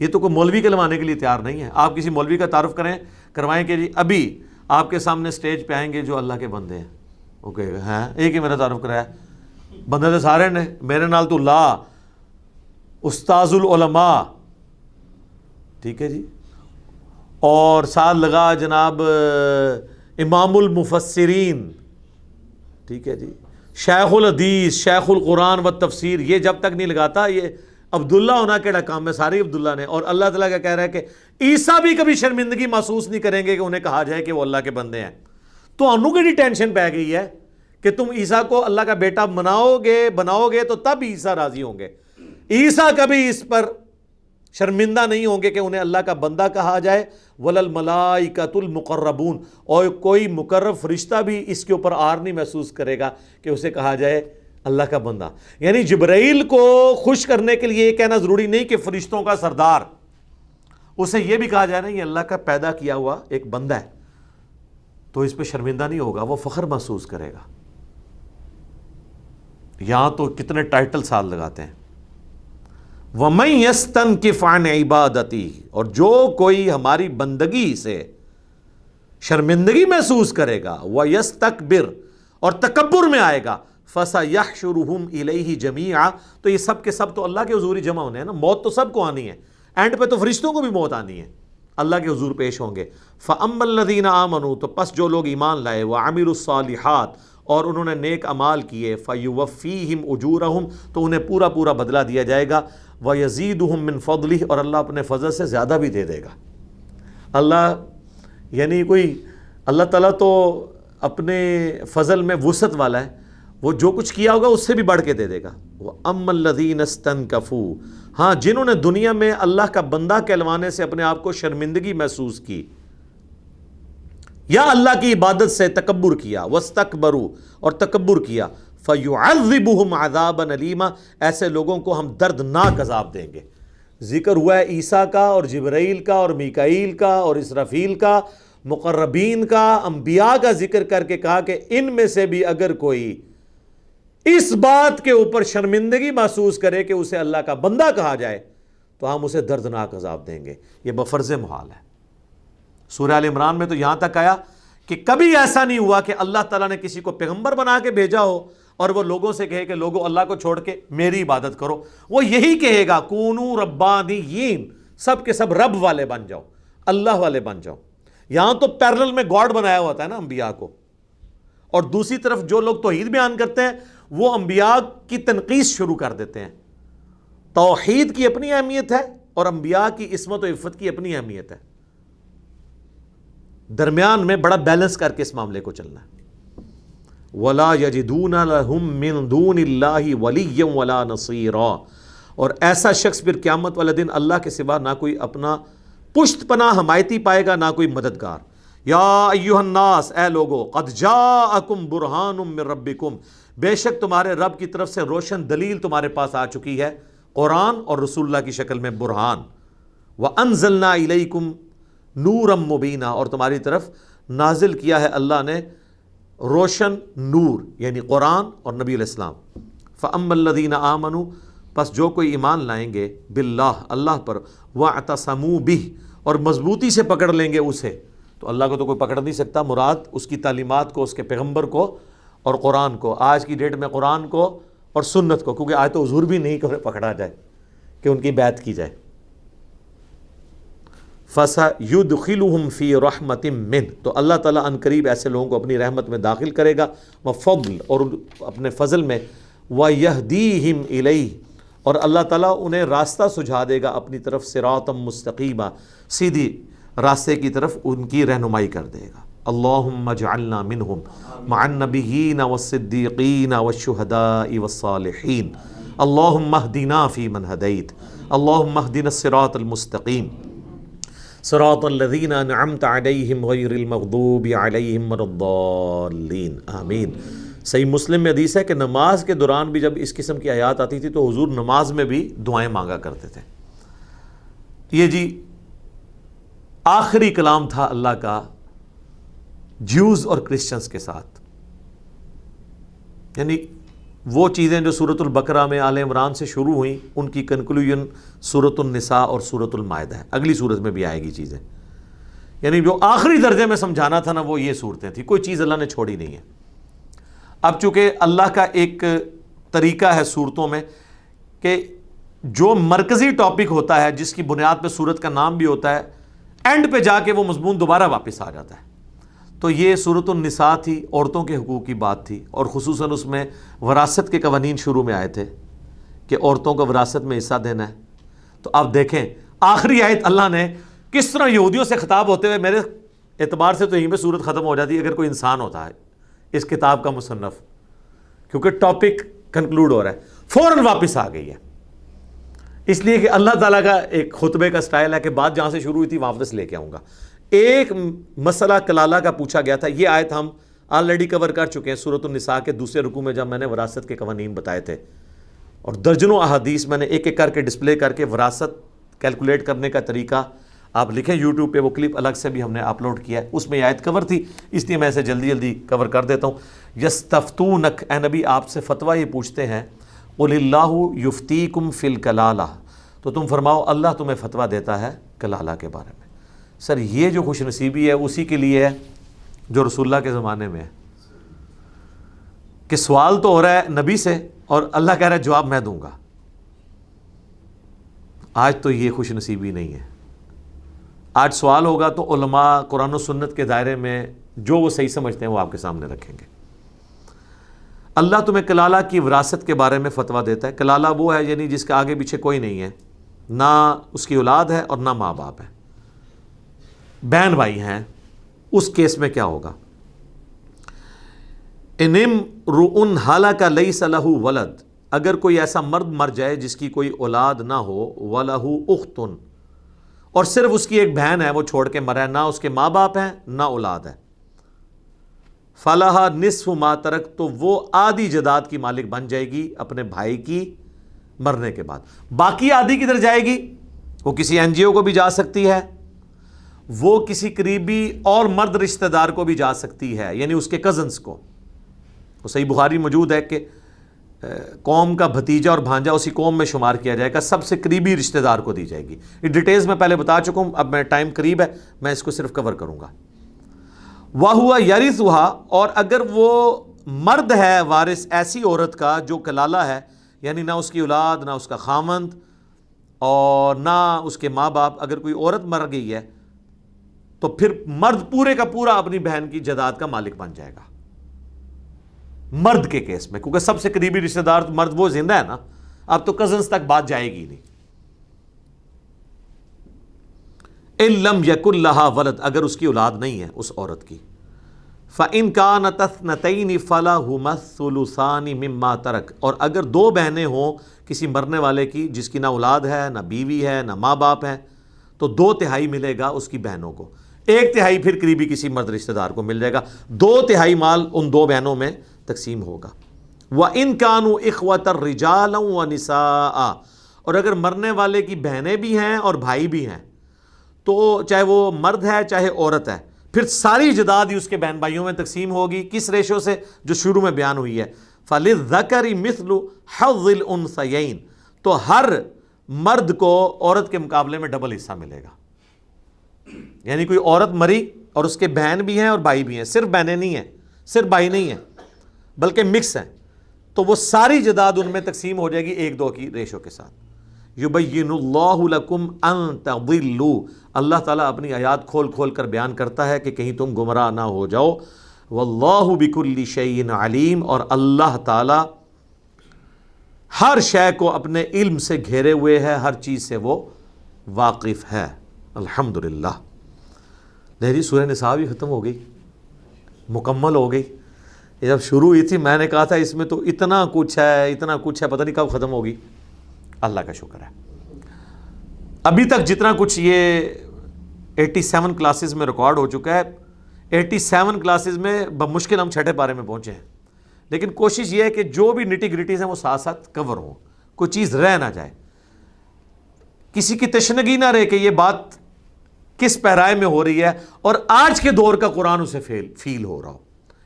یہ تو کوئی مولوی کے لوانے کے لیے تیار نہیں ہے۔ آپ کسی مولوی کا تعارف کریں کروائیں کہ جی ابھی آپ کے سامنے سٹیج پہ آئیں گے جو اللہ کے بندے ہیں۔ وہ کہے گا ہاں ایک ہی میرا تعارف کرایا۔ بندے تو سارے نے، میرے نال تو لا استاذ العلماء ٹھیک ہے جی۔ اور ساتھ لگا جناب، امام المفسرین۔ ٹھیک ہے جی۔ شیخ الحدیث، شیخ القرآن و تفسیر یہ جب تک نہیں لگاتا، یہ عبداللہ ہونا کیڑا کام ہے؟ سارے عبداللہ نے۔ اور اللہ تعالیٰ کا کہہ رہا ہے کہ عیسیٰ بھی کبھی شرمندگی محسوس نہیں کریں گے کہ انہیں کہا جائے کہ وہ اللہ کے بندے ہیں۔ تو انو کی ٹینشن پہ گئی ہے کہ تم عیسیٰ کو اللہ کا بیٹا مناؤ گے، بناؤ گے تو تب عیسیٰ راضی ہوں گے۔ عیسیٰ کبھی اس پر شرمندہ نہیں ہوں گے کہ انہیں اللہ کا بندہ کہا جائے۔ ولل ملائکۃ المقربون۔ اور کوئی مقرب فرشتہ بھی اس کے اوپر آر نہیں محسوس کرے گا کہ اسے کہا جائے۔ اللہ کا بندہ۔ یعنی جبرائیل کو خوش کرنے کے لیے یہ کہنا ضروری نہیں کہ فرشتوں کا سردار۔ اسے یہ بھی کہا جائے نا یہ اللہ کا پیدا کیا ہوا ایک بندہ ہے۔ تو اس پہ شرمندہ نہیں ہوگا، وہ فخر محسوس کرے گا۔ یہاں تو کتنے ٹائٹل سال لگاتے ہیں۔ وہ میں یستن کی فان عبادتی اور جو کوئی ہماری بندگی سے شرمندگی محسوس کرے گا وہ یس اور تکبر میں آئے گا۔ فسا یح شروحم الہی جمیا تو یہ سب کے سب تو اللہ کے حضور ہی جمع ہونے ہیں نا۔ موت تو سب کو آنی ہے۔ اینڈ پہ تو فرشتوں کو بھی موت آنی ہے۔ اللہ کے حضور پیش ہوں گے۔ فعم الدین آمنو تو پس جو لوگ ایمان لائے وہ عامر الصالحات، اور انہوں نے نیک امال کیے فی وفیم اجور تو انہیں پورا پورا بدلہ دیا جائے گا۔ وہ یزید من فضلی اور اللہ اپنے فضل سے زیادہ بھی دے دے گا۔ اللہ یعنی کوئی، اللہ تعالیٰ تو اپنے فضل میں وسعت والا ہے۔ وہ جو کچھ کیا ہوگا اس سے بھی بڑھ کے دے دے گا۔ وہ ام الدین استن کفو ہاں جنہوں نے دنیا میں اللہ کا بندہ کہلوانے سے اپنے آپ کو شرمندگی محسوس کی، یا اللہ کی عبادت سے تکبر کیا وسطرو اور تکبر کیا، فیعذبہم عذابا علیما ایسے لوگوں کو ہم دردناک عذاب دیں گے۔ ذکر ہوا ہے عیسیٰ کا اور جبرائیل کا اور میکائیل کا اور اسرافیل کا، مقربین کا، انبیاء کا ذکر کر کے کہا کہ ان میں سے بھی اگر کوئی اس بات کے اوپر شرمندگی محسوس کرے کہ اسے اللہ کا بندہ کہا جائے، تو ہم اسے دردناک عذاب دیں گے۔ یہ بفرز محال ہے۔ سورہ عال عمران میں تو یہاں تک آیا کہ کبھی ایسا نہیں ہوا کہ اللہ تعالیٰ نے کسی کو پیغمبر بنا کے بھیجا ہو اور وہ لوگوں سے کہے کہ لوگوں اللہ کو چھوڑ کے میری عبادت کرو۔ وہ یہی کہے گا، کونو ربانیین، سب کے سب رب والے بن جاؤ، اللہ والے بن جاؤ۔ یہاں تو پیرل میں گاڈ بنایا ہوتا ہے نا انبیاء کو۔ اور دوسری طرف جو لوگ توحید بیان کرتے ہیں وہ انبیاء کی تنقید شروع کر دیتے ہیں۔ توحید کی اپنی اہمیت ہے اور انبیاء کی عصمت و عفت کی اپنی اہمیت ہے۔ درمیان میں بڑا بیلنس کر کے اس معاملے کو چلنا ہے۔ ولا یجدون لهم من دون اللہ ولی ولا نصیرا اور ایسا شخص پھر قیامت والے دن اللہ کے سوا نہ کوئی اپنا پشت پناہ حمایتی پائے گا، نہ کوئی مددگار۔ یا ایوہ الناس، اے لوگو، قد جاءکم برہان من ربکم۔ بے شک تمہارے رب کی طرف سے روشن دلیل تمہارے پاس آ چکی ہے۔ قرآن اور رسول اللہ کی شکل میں برہان۔ وَأَنزَلْنَا إِلَيْكُمْ نُورًا مُبِينًا۔ اور تمہاری طرف نازل کیا ہے اللہ نے روشن نور یعنی قرآن اور نبی علیہ السلام۔ فَأَمَّ الَّذِينَ آمَنُوا، پس جو کوئی ایمان لائیں گے باللہ اللہ پر، وَاعْتَصَمُوا بِهِ، اور مضبوطی سے پکڑ لیں گے اسے۔ تو اللہ کو تو کوئی پکڑ نہیں سکتا، مراد اس کی تعلیمات کو، اس کے پیغمبر کو اور قرآن کو، آج کی ڈیٹ میں قرآن کو اور سنت کو، کیونکہ آج تو حضور بھی نہیں کہ پکڑا جائے، کہ ان کی بیعت کی جائے۔ فسا یدخلہم فی رحمت من تو اللہ تعالیٰ ان قریب ایسے لوگوں کو اپنی رحمت میں داخل کرے گا وہ فضل اور اپنے فضل میں وہ یہدیہم الیہ اور اللہ تعالیٰ انہیں راستہ سجھا دے گا اپنی طرف سراتم مستقیمہ سیدھی راستے کی طرف ان کی رہنمائی کر دے گا۔ اللہم اجعلنا منہم مع النبیین والصدیقین والشہداء والصالحین اللہم اہدنا فی من ہدیت اللہم اہدنا الصراط المستقیم صراط الذین انعمت علیہم غیر المغضوب علیہم الضالین آمین صحیح مسلم میں حدیث ہے کہ نماز کے دوران بھی جب اس قسم کی آیات آتی تھی تو حضور نماز میں بھی دعائیں مانگا کرتے تھے یہ جی آخری کلام تھا اللہ کا جیوز اور کرسچنس کے ساتھ. یعنی وہ چیزیں جو صورت البقرہ میں آل عمران سے شروع ہوئیں، ان کی کنکلوژن صورت النساء اور صورت المائدہ ہے اگلی صورت میں بھی آئے گی چیزیں. یعنی جو آخری درجے میں سمجھانا تھا نا، وہ یہ صورتیں تھیں. کوئی چیز اللہ نے چھوڑی نہیں ہے. اب چونکہ اللہ کا ایک طریقہ ہے صورتوں میں کہ جو مرکزی ٹاپک ہوتا ہے، جس کی بنیاد پہ صورت کا نام بھی ہوتا ہے اینڈ پہ جا کے وہ مضمون دوبارہ واپس آ جاتا ہے. تو یہ صورت النساء تھی، عورتوں کے حقوق کی بات تھی۔ اور خصوصاً اس میں وراثت کے قوانین شروع میں آئے تھے کہ عورتوں کو وراثت میں حصہ دینا ہے۔ تو آپ دیکھیں، آخری آیت اللہ نے کس طرح یہودیوں سے خطاب ہوتے ہوئے، میرے اعتبار سے تو یہیں پہ صورت ختم ہو جاتی ہے اگر کوئی انسان ہوتا ہے۔ اس کتاب کا مصنف، کیونکہ ٹاپک کنکلوڈ ہو رہا ہے، فوراً واپس آ گئی ہے۔ اس لیے کہ اللہ تعالیٰ کا ایک خطبے کا سٹائل ہے کہ بات جہاں سے شروع ہوئی تھی، واپس لے کے آؤں گا۔ ایک مسئلہ کلالہ کا پوچھا گیا تھا۔ یہ آیت ہم آلریڈی کور کر چکے ہیں صورت النساء کے دوسرے رکو میں جب میں نے وراثت کے قوانین بتائے تھے۔ اور درجنوں احادیث میں نے ایک ایک کر کے ڈسپلے کر کے وراثت کیلکولیٹ کرنے کا طریقہ آپ لکھیں یوٹیوب پہ، وہ کلپ الگ سے بھی ہم نے اپلوڈ کیا ہے۔ اس میں آیت کور تھی، اس لیے میں اسے جلدی جلدی کور کر دیتا ہوں۔ یس اے نبی، آپ سے فتویٰ یہ پوچھتے ہیں، قل اللہ یفتی کم فل کلالہ تو تم فرماؤ، اللہ تمہیں فتویٰ دیتا ہے کلالہ کے بارے میں۔ سر یہ جو خوش نصیبی ہے، اسی کے لیے ہے جو رسول اللہ کے زمانے میں ہے۔ کہ سوال تو ہو رہا ہے نبی سے اور اللہ کہہ رہا ہے جواب میں دوں گا۔ آج تو یہ خوش نصیبی نہیں ہے۔ آج سوال ہوگا تو علماء قرآن و سنت کے دائرے میں جو وہ صحیح سمجھتے ہیں وہ آپ کے سامنے رکھیں گے۔ اللہ تمہیں کلالہ کی وراثت کے بارے میں فتویٰ دیتا ہے۔ کلالہ وہ ہے یعنی جس کے آگے پیچھے کوئی نہیں ہے۔ نہ اس کی اولاد ہے اور نہ ماں باپ ہے۔ بہن بھائی ہیں، اس کیس میں کیا ہوگا؟ انم رن حالہ کا لئی صلاح ولد، اگر کوئی ایسا مرد مر جائے جس کی کوئی اولاد نہ ہو ولہ اختن۔ اور صرف اس کی ایک بہن ہے، وہ چھوڑ کے مرا ہے نہ اس کے ماں باپ ہیں، نہ اولاد ہے فلاح نصف ماترک تو وہ آدھی جداد کی مالک بن جائے گی اپنے بھائی کی مرنے کے بعد۔ باقی آدھی کدھر جائے گی؟ وہ کسی این جی او کو بھی جا سکتی ہے۔ وہ کسی قریبی اور مرد رشتہ دار کو بھی جا سکتی ہے یعنی اس کے کزنس کو۔ وہ صحیح بخاری موجود ہے کہ قوم کا بھتیجا اور بھانجا اسی قوم میں شمار کیا جائے گا، سب سے قریبی رشتہ دار کو دی جائے گی۔ یہ ڈیٹیلز میں پہلے بتا چکا ہوں، اب میں ٹائم قریب ہے، میں اس کو صرف کور کروں گا۔ وہ ہوا یارث ہوا اور اگر وہ مرد ہے، وارث ایسی عورت کا جو کلالہ ہے یعنی نہ اس کی اولاد، نہ اس کا خامند، اور نہ اس کے ماں باپ، اگر کوئی عورت مر گئی ہے تو پھر مرد پورے کا پورا اپنی بہن کی جداد کا مالک بن جائے گا۔ مرد کے کیس میں، کیونکہ سب سے قریبی رشتہ دار مرد وہ زندہ ہے نا، اب تو کزنس تک بات جائے گی نہیں۔ علم یق اللہ ولد، اگر اس کی اولاد نہیں ہے اس عورت کی۔ فن کا نتعین فلاح مسلسانی مما ترک۔ اور اگر دو بہنیں ہوں کسی مرنے والے کی، جس کی نہ اولاد ہے، نہ بیوی ہے، نہ ماں باپ ہے، تو دو تہائی ملے گا اس کی بہنوں کو۔ ایک تہائی پھر قریبی کسی مرد رشتہ دار کو مل جائے گا۔ دو تہائی مال ان دو بہنوں میں تقسیم ہوگا۔ وہ ان کانو اخوت رجال و نسا اور اگر مرنے والے کی بہنیں بھی ہیں اور بھائی بھی ہیں، تو چاہے وہ مرد ہے چاہے عورت ہے، پھر ساری جداد ہی اس کے بہن بھائیوں میں تقسیم ہوگی۔ کس ریشو سے؟ جو شروع میں بیان ہوئی ہے۔ فلد زکری مثل حضل ان سین تو ہر مرد کو عورت کے مقابلے میں ڈبل حصہ ملے گا۔ یعنی کوئی عورت مری اور اس کے بہن بھی ہیں اور بھائی بھی ہیں، صرف بہنیں نہیں ہیں، صرف بھائی نہیں ہیں، بلکہ مکس ہیں۔ تو وہ ساری جداد ان میں تقسیم ہو جائے گی ایک دو کی ریشو کے ساتھ۔ یبین اللہ لکم ان تضلو اللہ تعالیٰ اپنی آیات کھول کھول کر بیان کرتا ہے کہ کہیں تم گمراہ نہ ہو جاؤ۔ واللہ بکل شعین علیم۔ اور اللہ تعالیٰ ہر شے کو اپنے علم سے گھیرے ہوئے ہے، ہر چیز سے وہ واقف ہے۔ الحمد للہ لہری سورہ نصاب ہی ختم ہو گئی، مکمل ہو گئی۔ یہ جب شروع ہوئی تھی، میں نے کہا تھا، اس میں تو اتنا کچھ ہے، اتنا کچھ ہے، پتہ نہیں کب ختم ہوگی۔ اللہ کا شکر ہے۔ ابھی تک جتنا کچھ یہ ایٹی سیون کلاسز میں ریکارڈ ہو چکا ہے، ایٹی سیون کلاسز میں بمشکل ہم چھٹے پارے میں پہنچے ہیں۔ لیکن کوشش یہ ہے کہ جو بھی نٹی گریٹیز ہیں، وہ ساتھ ساتھ کور ہوں۔ کوئی چیز رہ نہ جائے۔ کسی کی تشنگی نہ رہے کہ یہ بات کس پہرائے میں ہو رہی ہے اور آج کے دور کا قرآن اسے فیل ہو رہا ہو۔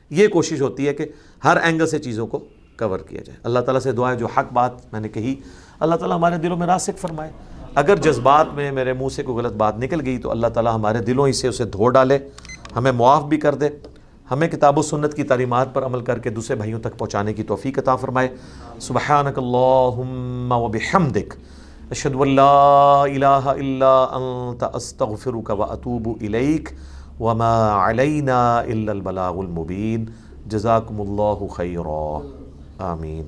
یہ کوشش ہوتی ہے کہ ہر اینگل سے چیزوں کو کور کیا جائے۔ اللہ تعالیٰ سے دعا ہے جو حق بات میں نے کہی، اللہ تعالیٰ ہمارے دلوں میں راسک فرمائے۔ اگر جذبات میں میرے منہ سے کوئی غلط بات نکل گئی تو اللہ تعالیٰ ہمارے دلوں ہی سے اسے دھو ڈالے، ہمیں معاف بھی کر دے۔ ہمیں کتاب و سنت کی تعلیمات پر عمل کر کے دوسرے بھائیوں تک پہنچانے کی توفیق عطا فرمائے۔ سبحانک اللہم و بحمدک۔ اشہد واللہ الہ الا انت استغفرک و اتوب الیک وما علینا الا البلاغ المبین جزاکم اللہ خیرا آمین